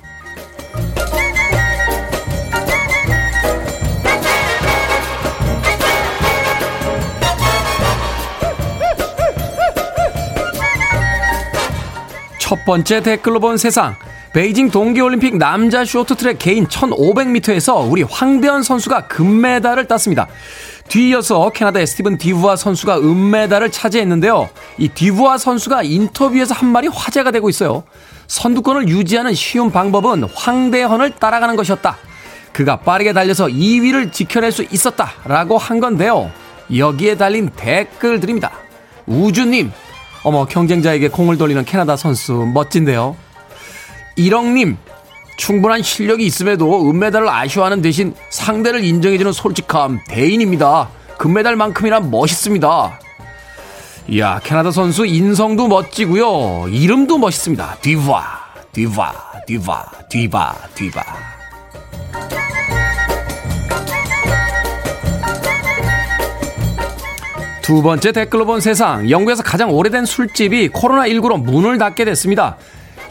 Speaker 1: 첫 번째 댓글로 본 세상. 베이징 동계올림픽 남자 쇼트트랙 개인 1500m에서 우리 황대현 선수가 금메달을 땄습니다. 뒤이어서 캐나다의 스티븐 디부아 선수가 은메달을 차지했는데요. 이 디부아 선수가 인터뷰에서 한 말이 화제가 되고 있어요. 선두권을 유지하는 쉬운 방법은 황대헌을 따라가는 것이었다. 그가 빠르게 달려서 2위를 지켜낼 수 있었다. 라고 한 건데요. 여기에 달린 댓글들입니다. 우주님, 어머, 경쟁자에게 공을 돌리는 캐나다 선수, 멋진데요. 일억님, 충분한 실력이 있음에도 은메달을 아쉬워하는 대신 상대를 인정해주는 솔직함, 대인입니다. 금메달만큼이나 멋있습니다. 이야, 캐나다 선수 인성도 멋지고요. 이름도 멋있습니다. 뒤바, 뒤바, 뒤바, 뒤바, 뒤바. 두 번째 댓글로 본 세상. 영국에서 가장 오래된 술집이 코로나19로 문을 닫게 됐습니다.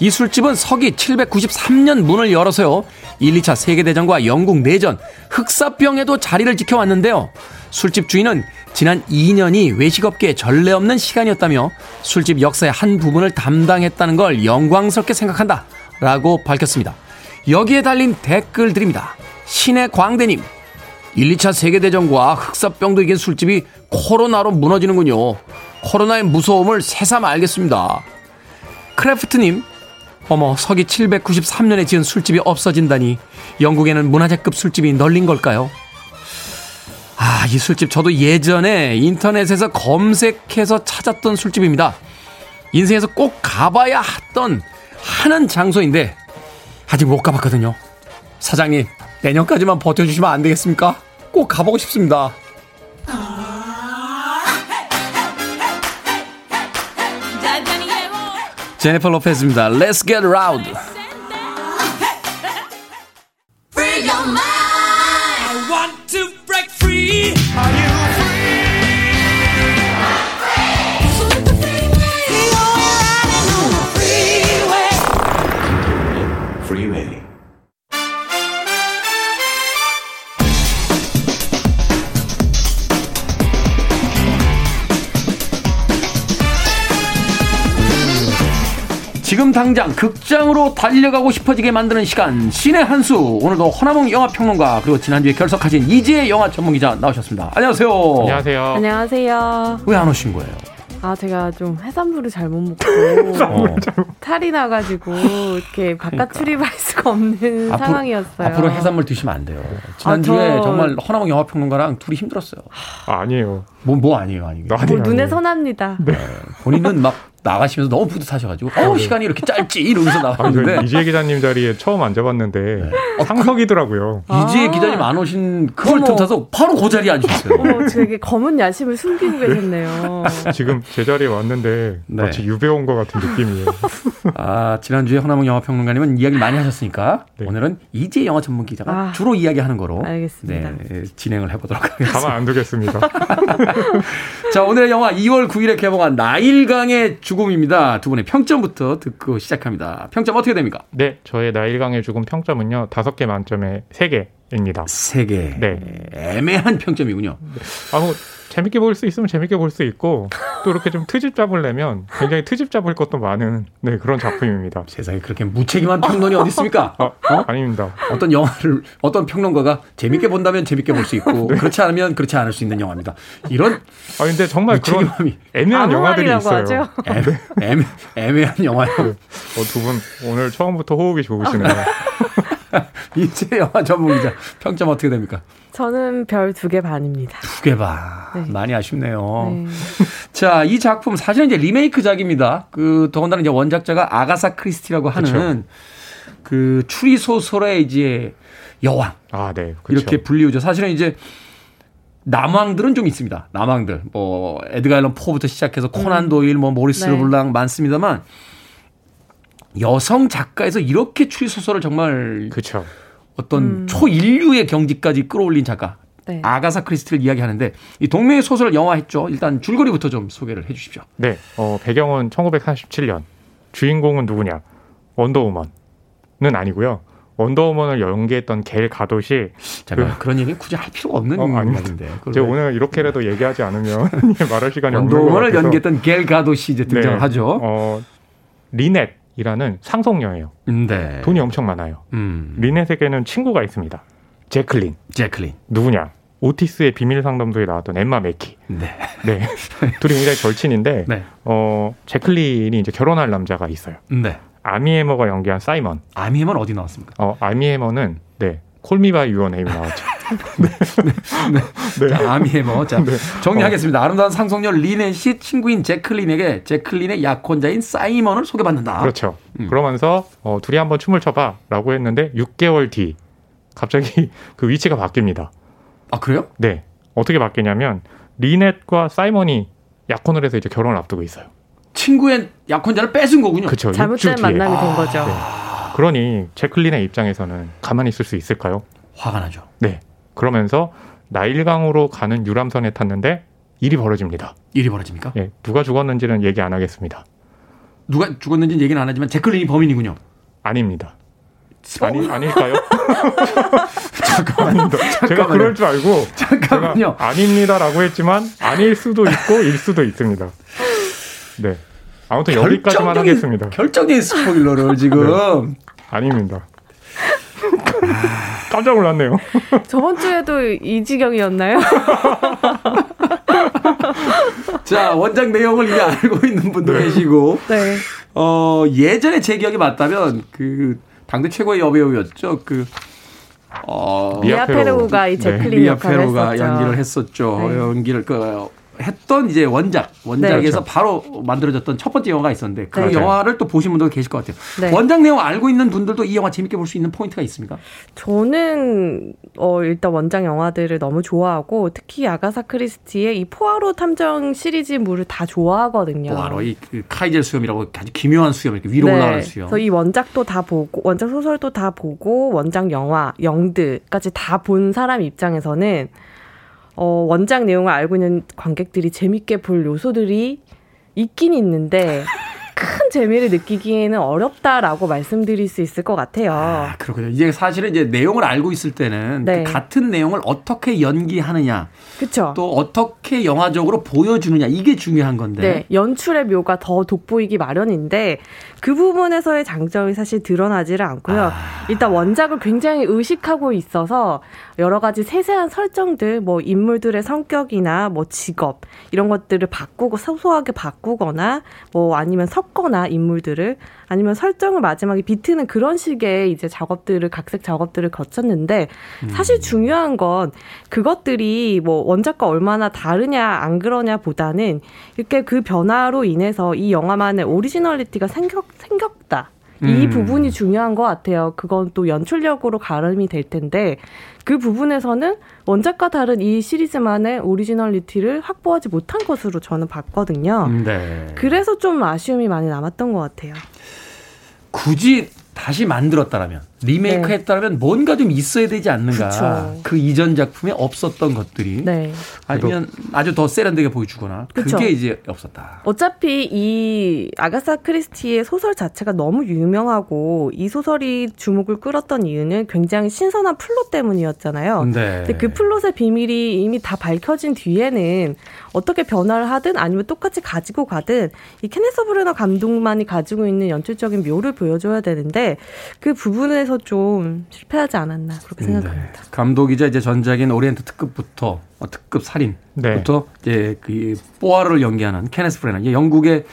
Speaker 1: 이 술집은 서기 793년 문을 열어서요. 1, 2차 세계대전과 영국 내전, 흑사병에도 자리를 지켜왔는데요. 술집 주인은 지난 2년이 외식업계에 전례 없는 시간이었다며 술집 역사의 한 부분을 담당했다는 걸 영광스럽게 생각한다. 라고 밝혔습니다. 여기에 달린 댓글들입니다. 신의 광대님, 1, 2차 세계대전과 흑사병도 이긴 술집이 코로나로 무너지는군요. 코로나의 무서움을 새삼 알겠습니다. 크래프트님, 어머, 서기 793년에 지은 술집이 없어진다니. 영국에는 문화재급 술집이 널린 걸까요? 아, 이 술집 저도 예전에 인터넷에서 검색해서 찾았던 술집입니다. 인생에서 꼭 가봐야 했던 하는 장소인데, 아직 못 가봤거든요. 사장님, 내년까지만 버텨주시면 안 되겠습니까? 꼭 가보고 싶습니다. 제니퍼 로페즈입니다. Let's get loud. 지금 당장 극장으로 달려가고 싶어지게 만드는 시간 신의 한수 오늘도 허나몽 영화평론가 그리고 지난주에 결석하신 이지혜 영화 전문기자 나오셨습니다. 안녕하세요.
Speaker 5: 안녕하세요.
Speaker 6: 안녕하세요.
Speaker 1: 왜 안 오신 거예요?
Speaker 6: 아 제가 좀 해산물을 잘 못 먹고
Speaker 1: 어.
Speaker 6: 탈이 나가지고 이렇게 바깥 출입할 수가 없는 상황이었어요.
Speaker 1: 앞으로 해산물 드시면 안 돼요. 지난주에
Speaker 6: 아, 저-
Speaker 1: 정말 허나몽 영화평론가랑 둘이 힘들었어요.
Speaker 5: 아, 아니에요.
Speaker 1: 뭐, 뭐 아니에요, 아니에요.
Speaker 5: 나-
Speaker 6: 뭐
Speaker 5: 아니,
Speaker 6: 눈에
Speaker 5: 아니.
Speaker 6: 선합니다.
Speaker 1: 본인은 막 나가시면서 너무 뿌듯하셔가지고, 어, 시간이 이렇게 짧지? 이러면서
Speaker 5: 아,
Speaker 1: 나왔는데.
Speaker 5: 저 이지혜 기자님 자리에 처음 앉아봤는데 상석이더라고요.
Speaker 1: 이지혜
Speaker 6: 아.
Speaker 1: 기자님 안 오신 그걸
Speaker 6: 어머.
Speaker 1: 틈타서 바로 그 자리에 앉으셨어요.
Speaker 6: 어머, 되게 검은 야심을 숨기고 계셨네요.
Speaker 5: 지금 제 자리에 왔는데
Speaker 1: 네.
Speaker 5: 마치 유배 온 것 같은 느낌이에요.
Speaker 1: 아, 지난주에 허나몽 영화평론가님은 이야기를 많이 하셨으니까
Speaker 5: 네.
Speaker 1: 오늘은 이지혜 영화 전문 기자가
Speaker 6: 아.
Speaker 1: 주로 이야기하는 거로
Speaker 6: 알겠습니다.
Speaker 1: 네, 진행을 해보도록 하겠습니다.
Speaker 5: 가만 안 두겠습니다.
Speaker 1: 자, 오늘의 영화 2월 9일에 개봉한 나일강의 죽음입니다. 두 분의 평점부터 듣고 시작합니다. 평점 어떻게 됩니까?
Speaker 5: 네, 저의 나일강의 죽음 평점은요 다섯 개 만점에 세 개입니다.
Speaker 1: 세 개.
Speaker 5: 네.
Speaker 1: 애매한 평점이군요.
Speaker 5: 아뭐 재밌게 볼 수 있으면 재밌게 볼 수 있고 또 이렇게 좀 트집 잡으려면 굉장히 트집 잡을 것도 많은 네 그런 작품입니다.
Speaker 1: 세상에 그렇게 무책임한 평론이 어디 있습니까?
Speaker 5: 아, 아닙니다.
Speaker 1: 어떤 영화를 어떤 평론가가 재밌게 본다면 재밌게 볼 수 있고 그렇지 않으면 그렇지 않을 수 있는 영화입니다. 이런
Speaker 5: 아 근데 정말 그런
Speaker 1: 무책임함이
Speaker 5: 애매한 영화들이 있어요.
Speaker 6: 하죠.
Speaker 1: 애매, 애매, 애매한 영화예요.
Speaker 5: 어, 두 분 오늘 처음부터 호흡이 좋으시네요.
Speaker 1: 이제 영화 전문 기자 평점 어떻게 됩니까?
Speaker 6: 저는 별 두 개 반입니다.
Speaker 1: 두개 봐.
Speaker 6: 네.
Speaker 1: 많이 아쉽네요.
Speaker 6: 네.
Speaker 1: 자, 이 작품 사실은 이제 리메이크작입니다. 그 더군다나 이제 원작자가 아가사 크리스티라고 하는 그 추리 소설의 이제 여왕
Speaker 5: 아, 네. 그렇죠.
Speaker 1: 이렇게 불리우죠. 사실은 이제 남왕들은 좀 있습니다. 남왕들 뭐 에드가 앨런 포부터 시작해서 코난 도일, 뭐 모리스
Speaker 6: 네.
Speaker 1: 르블랑 많습니다만 여성 작가에서 이렇게 추리 소설을 정말
Speaker 5: 그렇죠.
Speaker 1: 어떤
Speaker 6: 음.
Speaker 1: 초일류의 경지까지 끌어올린 작가
Speaker 6: 네.
Speaker 1: 아가사 크리스티를 이야기하는데 이 동명의 소설을 영화화했죠. 일단 줄거리부터 좀 소개를 해 주십시오.
Speaker 5: 네, 어, 배경은 1947년. 주인공은 누구냐? 원더우먼은 아니고요. 원더우먼을 연기했던 갤 가돗이
Speaker 1: 자, 그, 런 얘기 굳이 할 필요가 없는
Speaker 5: 어.
Speaker 1: 그걸
Speaker 5: 제가
Speaker 1: 왜
Speaker 5: 오늘 이렇게라도 얘기하지 않으면 말할 시간이 없는 것
Speaker 1: 원더우먼을
Speaker 5: 같아서
Speaker 1: 연기했던 갤 가돗이 이제 등장을
Speaker 5: 네,
Speaker 1: 하죠.
Speaker 5: 어, 리넷 이라는 상속녀예요.
Speaker 1: 네.
Speaker 5: 돈이 엄청 많아요.
Speaker 1: 음.
Speaker 5: 리넷에게는 친구가 있습니다. 재클린.
Speaker 1: 재클린.
Speaker 5: 누구냐? 오티스의 비밀 상담소에 나왔던 에마 매키.
Speaker 1: 네.
Speaker 5: 네. 둘이 굉장히 절친인데
Speaker 1: 네.
Speaker 5: 어, 재클린이 이제 결혼할 남자가 있어요.
Speaker 1: 네.
Speaker 5: 아미 해머가 연기한 사이먼.
Speaker 1: 아미 해머는 어디 나왔습니까?
Speaker 5: 어, 아미 해머는 네. 콜미바이 네임이 나왔죠. 네.
Speaker 1: 자, 아미 해머. 자,
Speaker 5: 네.
Speaker 1: 정리하겠습니다. 아름다운 상속녀 리넷이 친구인 재클린에게 재클린의 약혼자인 사이먼을 소개받는다.
Speaker 5: 그렇죠.
Speaker 1: 음.
Speaker 5: 그러면서 어, 둘이 한번 춤을 춰봐 라고 했는데 6개월 뒤 갑자기 그 위치가 바뀝니다.
Speaker 1: 아, 그래요?
Speaker 5: 네. 어떻게 바뀌냐면 리넷과 사이먼이 약혼을 해서 이제 결혼을 앞두고 있어요.
Speaker 1: 친구의 약혼자를 뺏은 거군요.
Speaker 5: 그렇죠.
Speaker 6: 잘못된
Speaker 5: 6주 뒤에.
Speaker 6: 만남이 된 거죠.
Speaker 5: 네. 그러니 제클린의 입장에서는 가만히 있을 수 있을까요?
Speaker 1: 화가 나죠.
Speaker 5: 네. 그러면서 나일강으로 가는 유람선에 탔는데 일이 벌어집니다.
Speaker 1: 일이 벌어집니까?
Speaker 5: 예, 누가 죽었는지는 얘기 안 하겠습니다.
Speaker 1: 누가 죽었는지는 얘기는 안 하지만 제클린이 범인이군요.
Speaker 5: 아닙니다. 아니, 아닐까요?
Speaker 1: 잠깐만요.
Speaker 5: 제가 그럴 줄 알고
Speaker 1: 잠깐만요.
Speaker 5: 아닙니다라고 했지만 아닐 수도 있고 일 수도 있습니다. 네. 아무튼 여기까지만
Speaker 1: 결정적인-
Speaker 5: 하겠습니다.
Speaker 1: 결정적인 스포일러를 지금.
Speaker 5: 아닙니다. 깜짝 놀랐네요.
Speaker 6: 저번 주에도 이 지경이었나요?
Speaker 1: 자, 원작 내용을 이미 알고 있는 분도
Speaker 5: 네.
Speaker 1: 계시고,
Speaker 6: 네.
Speaker 1: 어, 예전에 제 기억이 맞다면, 그, 당대 최고의 여배우였죠. 그, 어,
Speaker 5: 미아
Speaker 6: 미아
Speaker 5: 페로우.
Speaker 6: 페로우가 이
Speaker 5: 네.
Speaker 6: 재클린 역할을
Speaker 1: 페로가
Speaker 6: 했었죠.
Speaker 1: 연기를 했었죠.
Speaker 6: 네.
Speaker 1: 연기를 그 했던 이제 원작 원작에서
Speaker 5: 네.
Speaker 1: 바로 만들어졌던 첫 번째 영화가 있었는데 그
Speaker 6: 네.
Speaker 1: 영화를 또 보신 분들 계실 것 같아요.
Speaker 6: 네.
Speaker 1: 원작 내용 알고 있는 분들도 이 영화 재밌게 볼 수 있는 포인트가 있습니까?
Speaker 6: 저는 어 일단 원작 영화들을 너무 좋아하고 특히 아가사 크리스티의 이 포아로 탐정 시리즈물을 다 좋아하거든요.
Speaker 1: 바로 이 그 카이젤 수염이라고 아주 기묘한 수염 이렇게 위로 올라가는 수염.
Speaker 6: 네. 그래서 이 원작도 다 보고 원작 소설도 다 보고 원작 영화, 영드까지 다 본 사람 입장에서는 어 원작 내용을 알고 있는 관객들이 재밌게 볼 요소들이 있긴 있는데 큰 재미를 느끼기에는 어렵다라고 말씀드릴 수 있을 것 같아요.
Speaker 1: 아, 그렇군요. 이게 사실은 이제 내용을 알고 있을 때는
Speaker 6: 네.
Speaker 1: 그 같은 내용을 어떻게 연기하느냐,
Speaker 6: 그렇죠?
Speaker 1: 또 어떻게 영화적으로 보여주느냐 이게 중요한 건데.
Speaker 6: 네, 연출의 묘가 더 돋보이기 마련인데 그 부분에서의 장점이 사실 드러나지를 않고요.
Speaker 1: 아.
Speaker 6: 일단 원작을 굉장히 의식하고 있어서 여러 가지 세세한 설정들, 뭐 인물들의 성격이나 뭐 직업 이런 것들을 바꾸고 소소하게 바꾸거나 뭐 아니면 섞거나 인물들을 아니면 설정을 마지막에 비트는 그런 식의 이제 작업들을 각색 작업들을 거쳤는데 사실 중요한 건 그것들이 뭐 원작과 얼마나 다르냐 안 그러냐 보다는 이렇게 그 변화로 인해서 이 영화만의 오리지널리티가 생겼, 생겼다. 이
Speaker 1: 음.
Speaker 6: 부분이 중요한 것 같아요. 그건 또 연출력으로 가늠이 될 텐데 그 부분에서는 원작과 다른 이 시리즈만의 오리지널리티를 확보하지 못한 것으로 저는 봤거든요.
Speaker 1: 음, 네.
Speaker 6: 그래서 좀 아쉬움이 많이 남았던 것 같아요.
Speaker 1: 굳이 다시 만들었다라면 리메이크 했다라면 뭔가 좀 있어야 되지 않는가.
Speaker 6: 그쵸.
Speaker 1: 그 이전 작품에 없었던 것들이
Speaker 6: 네.
Speaker 1: 아니면 아주 더 세련되게 보여주거나
Speaker 6: 그쵸.
Speaker 1: 그게 이제 없었다.
Speaker 6: 어차피 이 아가사 크리스티의 소설 자체가 너무 유명하고 이 소설이 주목을 끌었던 이유는 굉장히 신선한 플롯 때문이었잖아요.
Speaker 1: 네.
Speaker 6: 근데 그 플롯의 비밀이 이미 다 밝혀진 뒤에는 어떻게 변화를 하든 아니면 똑같이 가지고 가든 이 케네스 브래너 감독만이 가지고 있는 연출적인 묘를 보여줘야 되는데 그 부분에서 좀 실패하지 않았나 그렇게 생각합니다.
Speaker 1: 네. 감독이자 이제 전작인 오리엔트 특급부터 어, 특급 살인부터 이제 그 푸아로를 연기하는 케네스 브래너 영국의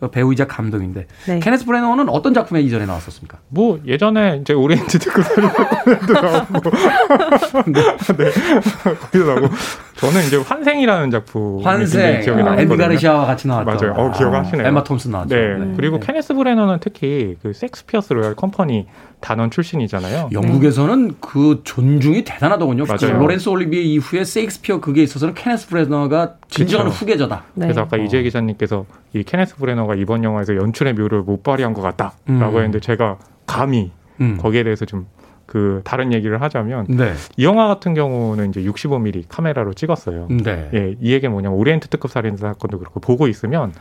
Speaker 1: 그 배우이자 감독인데
Speaker 6: 네.
Speaker 1: 케네스 브래너는 어떤 작품에 이전에 나왔었습니까?
Speaker 5: 뭐 예전에 이제 오리엔트 특급도 나오고 네 거기도 나오고 저는 이제 환생이라는 작품
Speaker 1: 환생
Speaker 5: 기억이
Speaker 1: 아,
Speaker 5: 나거든요.
Speaker 1: 앤디 가르시아와 같이 나왔던
Speaker 5: 맞아요. 어, 기억하시네요.
Speaker 1: 엠마 톰슨 나왔죠.
Speaker 5: 네.
Speaker 1: 네.
Speaker 5: 그리고 케네스 브래너는 특히 그 Shakespeare's Royal Company 단원 출신이잖아요.
Speaker 1: 영국에서는 그 존중이 대단하더군요.
Speaker 5: 맞아요.
Speaker 1: 로렌스 올리비에 이후에 셰익스피어 극에 있어서는 케네스 브래너가 진정한
Speaker 5: 그쵸.
Speaker 1: 후계자다.
Speaker 6: 네.
Speaker 5: 그래서 아까
Speaker 1: 어.
Speaker 5: 이재 기자님께서 이 케네스 브래너가 이번 영화에서 연출의 묘를 못 발휘한 것 같다라고
Speaker 1: 음.
Speaker 5: 했는데 제가 감히
Speaker 1: 음.
Speaker 5: 거기에 대해서 좀 그 다른 얘기를 하자면
Speaker 1: 네.
Speaker 5: 이 영화 같은 경우는 이제 65mm 카메라로 찍었어요.
Speaker 1: 네.
Speaker 5: 예, 이 얘기 뭐냐면 오리엔트 특급 살인 사건도 그렇고 보고 있으면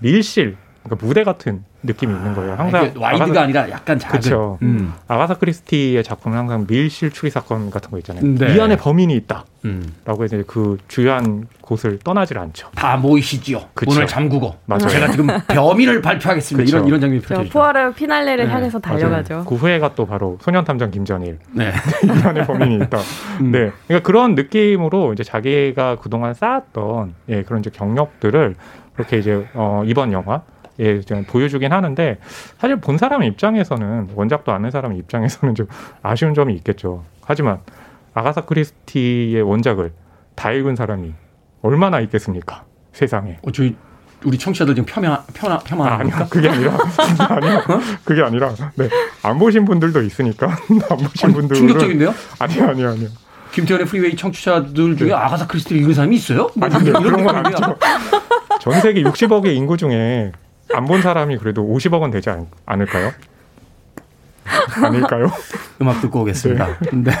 Speaker 5: 밀실 그러니까 무대 같은 느낌이 있는 거예요. 항상
Speaker 1: 이게 와이드가
Speaker 5: 아가사-
Speaker 1: 아니라 약간 작은.
Speaker 5: 그쵸.
Speaker 1: 음.
Speaker 5: 아가사 크리스티의 작품은 항상 밀실 추리 사건 같은 거 있잖아요.
Speaker 1: 네.
Speaker 5: 이 안에 범인이 있다라고
Speaker 1: 음.
Speaker 5: 해서 그 주요한 곳을 떠나질 않죠.
Speaker 1: 다 모이시지요.
Speaker 5: 그쵸.
Speaker 1: 문을 잠그고.
Speaker 5: 맞아요.
Speaker 1: 제가 지금 범인을 발표하겠습니다.
Speaker 5: 그쵸.
Speaker 1: 이런 이런 장면이
Speaker 6: 저
Speaker 1: 펼쳐지죠.
Speaker 6: 포화를 피날레를
Speaker 1: 네,
Speaker 6: 향해서 달려가죠.
Speaker 5: 그 후회가 또 바로 소년탐정 김전일
Speaker 1: 네.
Speaker 5: 이 안에 범인이 있다.
Speaker 1: 음.
Speaker 5: 네, 그러니까 그런 느낌으로 이제 자기가 그동안 쌓았던 예, 그런 이제 경력들을 그렇게 이제 어, 이번 영화 예, 좀 보여주긴 하는데 사실 본 사람 입장에서는 원작도 아는 사람 입장에서는 좀 아쉬운 점이 있겠죠. 하지만 아가사 크리스티의 원작을 다 읽은 사람이 얼마나 있겠습니까? 세상에.
Speaker 1: 어, 저희 우리 청취자들 지금 폄하 폄하
Speaker 5: 아,
Speaker 1: 폄하하는
Speaker 5: 아니요? 그게 아니라 아니요, 그게 아니라 네, 안 보신 분들도 있으니까 안 보신
Speaker 1: 아니,
Speaker 5: 분들은
Speaker 1: 충격적인데요?
Speaker 5: 아니요, 아니요, 아니요.
Speaker 1: 김태현의 프리웨이 청취자들 중에 아가사 크리스티 읽은 사람이 있어요? 뭐
Speaker 5: 네. 아니,
Speaker 1: 이런
Speaker 5: 그런 건. 아니죠. 전 세계 60억의 인구 중에 안 본 사람이 그래도 50억은 되지 않, 않을까요? 아닐까요?
Speaker 1: 음악 듣고 오겠습니다. 네.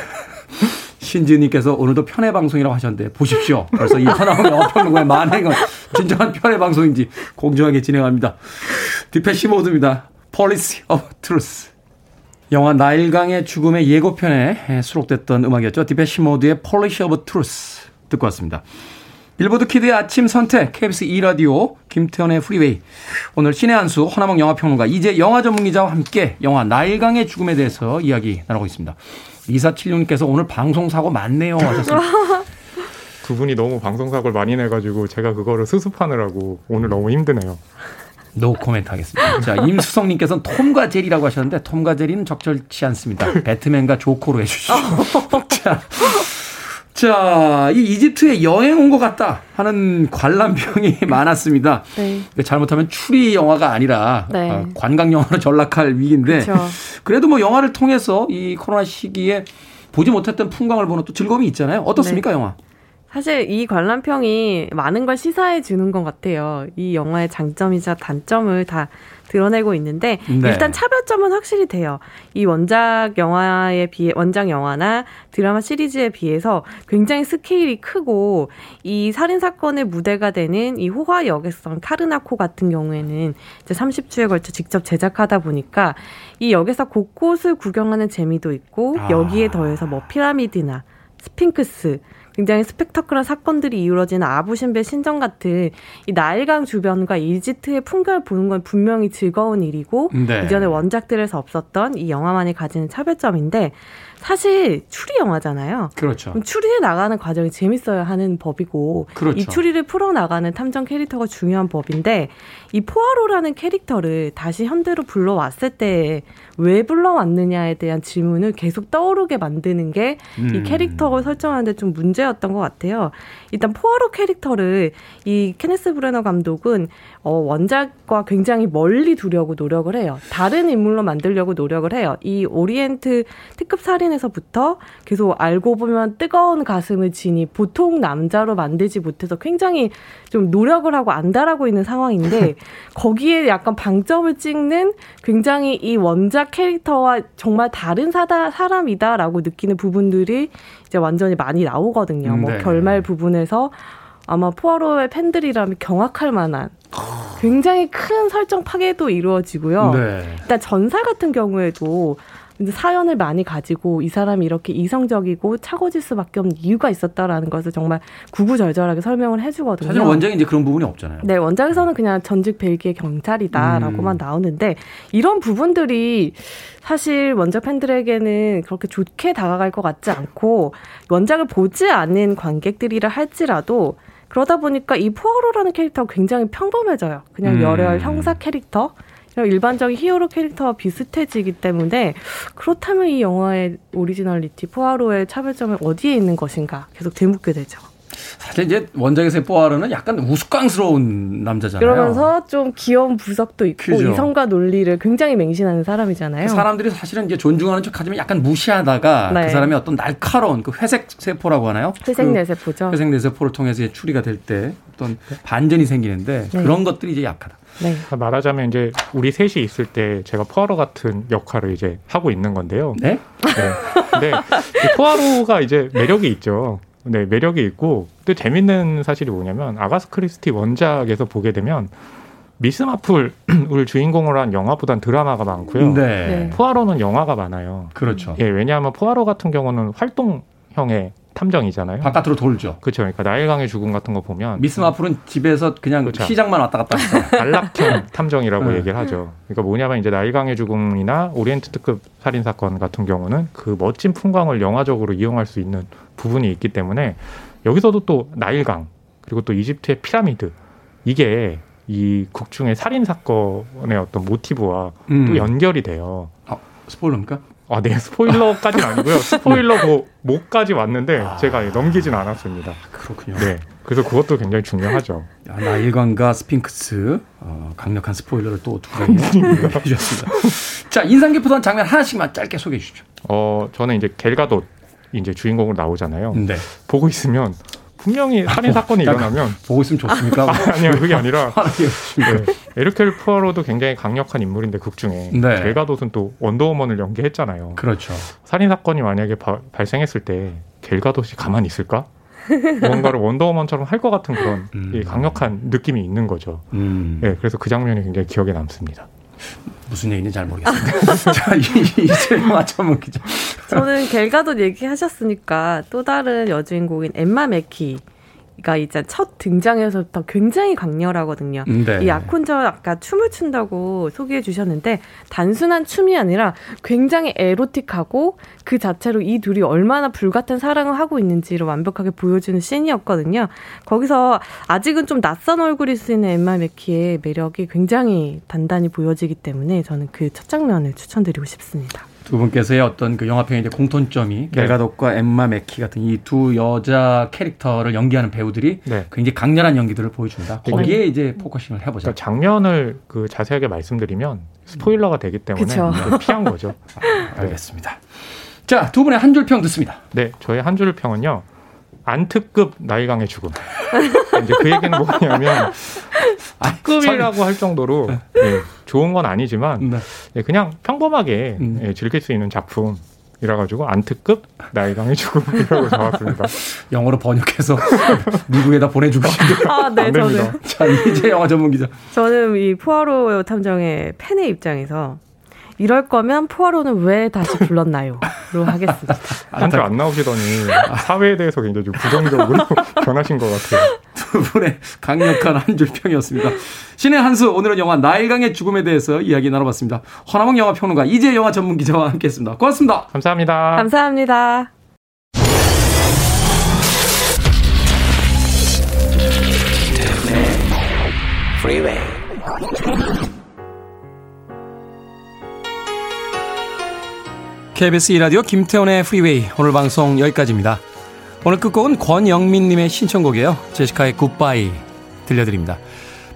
Speaker 1: 신지님께서 오늘도 편애 방송이라고 하셨는데 보십시오. 벌써 이 허남웅 영화평론가의 만행은 진정한 편애 방송인지 공정하게 진행합니다. 디페시 모드입니다. Policy of Truth. 영화 나일강의 죽음의 예고편에 수록됐던 음악이었죠. 디페시 모드의 Policy of Truth 듣고 왔습니다. 빌보드 키드의 아침 선택, KBS 2라디오, 김태현의 프리웨이. 오늘 신의 한수, 허남웅 영화평론가, 이제 영화 전문기자와 함께 영화 나일강의 죽음에 대해서 이야기 나누고 있습니다. 2476님께서 오늘 방송사고 많네요 하셨습니다.
Speaker 5: 두 분이 너무 방송사고를 많이 내가지고 제가 그거를 수습하느라고 오늘 너무 힘드네요.
Speaker 1: 노 코멘트 하겠습니다. 자, 임수성님께서는 톰과 제리라고 하셨는데 톰과 제리는 적절치 않습니다. 배트맨과 조커로 해주시죠. 자, 자, 이 이집트에 여행 온 것 같다 하는 관람평이 많았습니다.
Speaker 6: 네.
Speaker 1: 이게 잘못하면 추리 영화가 아니라
Speaker 6: 네.
Speaker 1: 어, 관광 영화로 전락할 위기인데
Speaker 6: 그쵸.
Speaker 1: 그래도 뭐 영화를 통해서 이 코로나 시기에 보지 못했던 풍광을 보는 또 즐거움이 있잖아요. 어떻습니까,
Speaker 6: 네.
Speaker 1: 영화?
Speaker 6: 사실 이 관람평이 많은 걸 시사해 주는 것 같아요. 이 영화의 장점이자 단점을 다 드러내고 있는데
Speaker 1: 네.
Speaker 6: 일단 차별점은 확실히 돼요. 이 원작 영화에 비해 원작 영화나 드라마 시리즈에 비해서 굉장히 스케일이 크고 이 살인 사건의 무대가 되는 이 호화 역에서 카르나코 같은 경우에는 이제 30주에 걸쳐 직접 제작하다 보니까 이 역에서 곳곳을 구경하는 재미도 있고
Speaker 1: 아.
Speaker 6: 여기에 더해서 뭐 피라미드나 스핑크스 굉장히 스펙터클한 사건들이 이루어지는 아부심벨 신전 같은 이 나일강 주변과 이집트의 풍경을 보는 건 분명히 즐거운 일이고
Speaker 1: 네.
Speaker 6: 이전에 원작들에서 없었던 이 영화만이 가지는 차별점인데 사실 추리 영화잖아요.
Speaker 1: 그렇죠.
Speaker 6: 추리해 나가는 과정이 재밌어야 하는 법이고
Speaker 1: 그렇죠.
Speaker 6: 이 추리를 풀어 나가는 탐정 캐릭터가 중요한 법인데 이 포아로라는 캐릭터를 다시 현대로 불러왔을 때왜 불러왔느냐에 대한 질문을 계속 떠오르게 만드는 게 이
Speaker 1: 음.
Speaker 6: 캐릭터를 설정하는데 좀 문제였던 것 같아요. 일단 포아로 캐릭터를 이 케네스 브레너 감독은 어, 원작과 굉장히 멀리 두려고 노력을 해요. 다른 인물로 만들려고 노력을 해요. 이 오리엔트 특급 살인에서부터 계속 알고 보면 뜨거운 가슴을 지닌 보통 남자로 만들지 못해서 굉장히 좀 노력을 하고 안달하고 있는 상황인데 거기에 약간 방점을 찍는 굉장히 이 원작 캐릭터와 정말 다른 사다, 사람이다라고 느끼는 부분들이 이제 완전히 많이 나오거든요. 뭐
Speaker 1: 네.
Speaker 6: 결말 부분에서 아마 포아로의 팬들이라면 경악할 만한 굉장히 큰 설정 파괴도 이루어지고요.
Speaker 1: 네.
Speaker 6: 일단 전사 같은 경우에도 이제 사연을 많이 가지고 이 사람이 이렇게 이성적이고 차고질 수밖에 없는 이유가 있었다라는 것을 정말 구구절절하게 설명을 해주거든요.
Speaker 1: 사실 원작에 이제 그런 부분이 없잖아요.
Speaker 6: 네, 원작에서는 그냥 전직 벨기에 경찰이다라고만
Speaker 1: 음.
Speaker 6: 나오는데 이런 부분들이 사실 원작 팬들에게는 그렇게 좋게 다가갈 것 같지 않고 원작을 보지 않는 관객들이라 할지라도 그러다 보니까 이 포아로라는 캐릭터가 굉장히 평범해져요. 그냥
Speaker 1: 음.
Speaker 6: 열혈 형사 캐릭터. 일반적인 히어로 캐릭터와 비슷해지기 때문에 그렇다면 이 영화의 originality 포아로의 차별점은 어디에 있는 것인가 계속 되묻게 되죠.
Speaker 1: 사실 이제 원작에서의 뽀아르는 약간 우스꽝스러운 남자잖아요.
Speaker 6: 그러면서 좀 귀여운 부석도 있고
Speaker 1: 그죠.
Speaker 6: 이성과 논리를 굉장히 맹신하는 사람이잖아요.
Speaker 1: 사람들이 사실은 이제 존중하는 척 하지만 약간 무시하다가
Speaker 6: 네.
Speaker 1: 그 사람의 어떤 날카로운 그 회색 세포라고 하나요?
Speaker 6: 회색
Speaker 1: 그
Speaker 6: 뇌세포죠.
Speaker 1: 회색 뇌세포를 통해서 이제 추리가 될 때 어떤 반전이 생기는데
Speaker 6: 네.
Speaker 1: 그런 것들이 이제 약하다.
Speaker 6: 네.
Speaker 5: 말하자면 이제 우리 셋이 있을 때 제가 포아로 같은 역할을 이제 하고 있는 건데요.
Speaker 1: 네?
Speaker 5: 네. 근데 이 포아로가 이제 매력이 있죠. 네, 매력이 있고 또 재밌는 사실이 뭐냐면 아가스 크리스티 원작에서 보게 되면 미스 마플을 주인공으로 한 영화보단 드라마가 많고요.
Speaker 1: 네.
Speaker 6: 네.
Speaker 5: 포아로는 영화가 많아요.
Speaker 1: 그렇죠.
Speaker 5: 예, 왜냐하면 포아로 같은 경우는 활동형의 탐정이잖아요.
Speaker 1: 바깥으로 돌죠.
Speaker 5: 그렇죠. 그러니까 나일강의 죽음 같은 거 보면
Speaker 1: 미스 마플은 집에서 그냥
Speaker 5: 그렇죠.
Speaker 1: 시장만 왔다 갔다 해서
Speaker 5: 안락형 탐정이라고
Speaker 1: 네.
Speaker 5: 얘기를 하죠. 그러니까 뭐냐면 이제 나일강의 죽음이나 오리엔트 특급 살인 사건 같은 경우는 그 멋진 풍광을 영화적으로 이용할 수 있는 부분이 있기 때문에 여기서도 또 나일강 그리고 또 이집트의 피라미드 이게 이 극 중에 살인 사건의 어떤 모티브와
Speaker 1: 음.
Speaker 5: 또 연결이 돼요.
Speaker 1: 아, 스포일러입니까?
Speaker 5: 아, 네, 스포일러까지는 아니고요. 스포일러 그 목까지 왔는데 제가 넘기진 않았습니다.
Speaker 1: 그렇군요.
Speaker 5: 네, 그래서 그것도 굉장히 중요하죠.
Speaker 1: 야, 나일관과 스핑크스 어, 강력한 스포일러를 또두 가지 해주셨습니다. 자 인상 깊었던 장면 하나씩만 짧게 소개해 주십시오.
Speaker 5: 어, 저는 이제 겔가도 이제 주인공으로 나오잖아요.
Speaker 1: 네.
Speaker 5: 보고 있으면 분명히 살인 사건이. 일어나면
Speaker 1: 보고 있으면 좋습니까?
Speaker 5: 아 니요 그게 아니라
Speaker 1: 하나씩 해주십시오.
Speaker 5: 네, 에르켈 푸아로도 굉장히 강력한 인물인데 극 중에
Speaker 1: 네.
Speaker 5: 겔가도는 또 원더우먼을 연기했잖아요.
Speaker 1: 그렇죠.
Speaker 5: 살인 사건이 만약에 바- 발생했을 때 겔가도시 가만히 있을까? 뭔가를 원더우먼처럼 할 것 같은 그런
Speaker 1: 음.
Speaker 5: 이 강력한 느낌이 있는 거죠.
Speaker 1: 음,
Speaker 5: 네, 그래서 그 장면이 굉장히 기억에 남습니다.
Speaker 1: 무슨 얘기인지 잘 모르겠습니다. 자, 이- 이제 영화 전문 기자.
Speaker 6: 저는 겔가도 얘기하셨으니까 또 다른 여주인공인 엠마 메키 가 이제 첫 등장에서부터 굉장히 강렬하거든요.
Speaker 1: 네.
Speaker 6: 이 아콘저 아까 춤을 춘다고 소개해 주셨는데 단순한 춤이 아니라 굉장히 에로틱하고 그 자체로 이 둘이 얼마나 불같은 사랑을 하고 있는지를 완벽하게 보여주는 씬이었거든요. 거기서 아직은 좀 낯선 얼굴일 수 있는 엠마 메키의 매력이 굉장히 단단히 보여지기 때문에 저는 그 첫 장면을 추천드리고 싶습니다.
Speaker 1: 두 분께서의 어떤 그 영화평의 이제 공통점이
Speaker 5: 네.
Speaker 1: 갤 가돗과 엠마 맥키 같은 이 두 여자 캐릭터를 연기하는 배우들이
Speaker 5: 네.
Speaker 1: 굉장히 강렬한 연기들을 보여준다. 거기에 이제 focusing을 해보자.
Speaker 5: 그러니까 장면을 그 자세하게 말씀드리면 스포일러가 되기 때문에 피한 거죠.
Speaker 1: 알겠습니다. 자, 두 분의 한 줄 평 듣습니다.
Speaker 5: 네, 저의 한 줄 평은요. 안특급 나일강의 죽음. 이제 그 얘기는 뭐냐면 특급이라고 할 정도로 예, 좋은 건 아니지만
Speaker 1: 네.
Speaker 5: 예, 그냥 평범하게
Speaker 1: 음.
Speaker 5: 예, 즐길 수 있는 작품. 이라 가지고 안특급 나이강의 죽음이라고 적었습니다.
Speaker 1: 영어로 번역해서 미국에다 보내주고 싶은데.
Speaker 6: 아, 네,
Speaker 5: 안
Speaker 6: 저는.
Speaker 5: 됩니다.
Speaker 1: 자, 이제 영화 전문 기자.
Speaker 6: 저는 이 포아로 탐정의 팬의 입장에서 이럴 거면 포아로는 왜 다시 불렀나요? 로 하겠습니다.
Speaker 5: 한줄 안 나오시더니 사회에 대해서 굉장히 좀 부정적으로 변하신 것 같아요.
Speaker 1: 두 분의 강력한 한 줄 평이었습니다. 신의 한수 오늘은 영화 나일강의 죽음에 대해서 이야기 나눠봤습니다. 허남웅 영화 평론가 이재 영화 전문 기자와 함께했습니다. 고맙습니다.
Speaker 5: 감사합니다.
Speaker 6: 감사합니다.
Speaker 1: KBS 2라디오 김태훈의 프리웨이 오늘 방송 여기까지입니다. 오늘 끝곡은 권영민님의 신청곡이에요. 제시카의 굿바이 들려드립니다.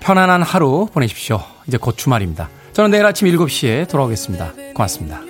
Speaker 1: 편안한 하루 보내십시오. 이제 곧 주말입니다. 저는 내일 아침 7시에 돌아오겠습니다. 고맙습니다.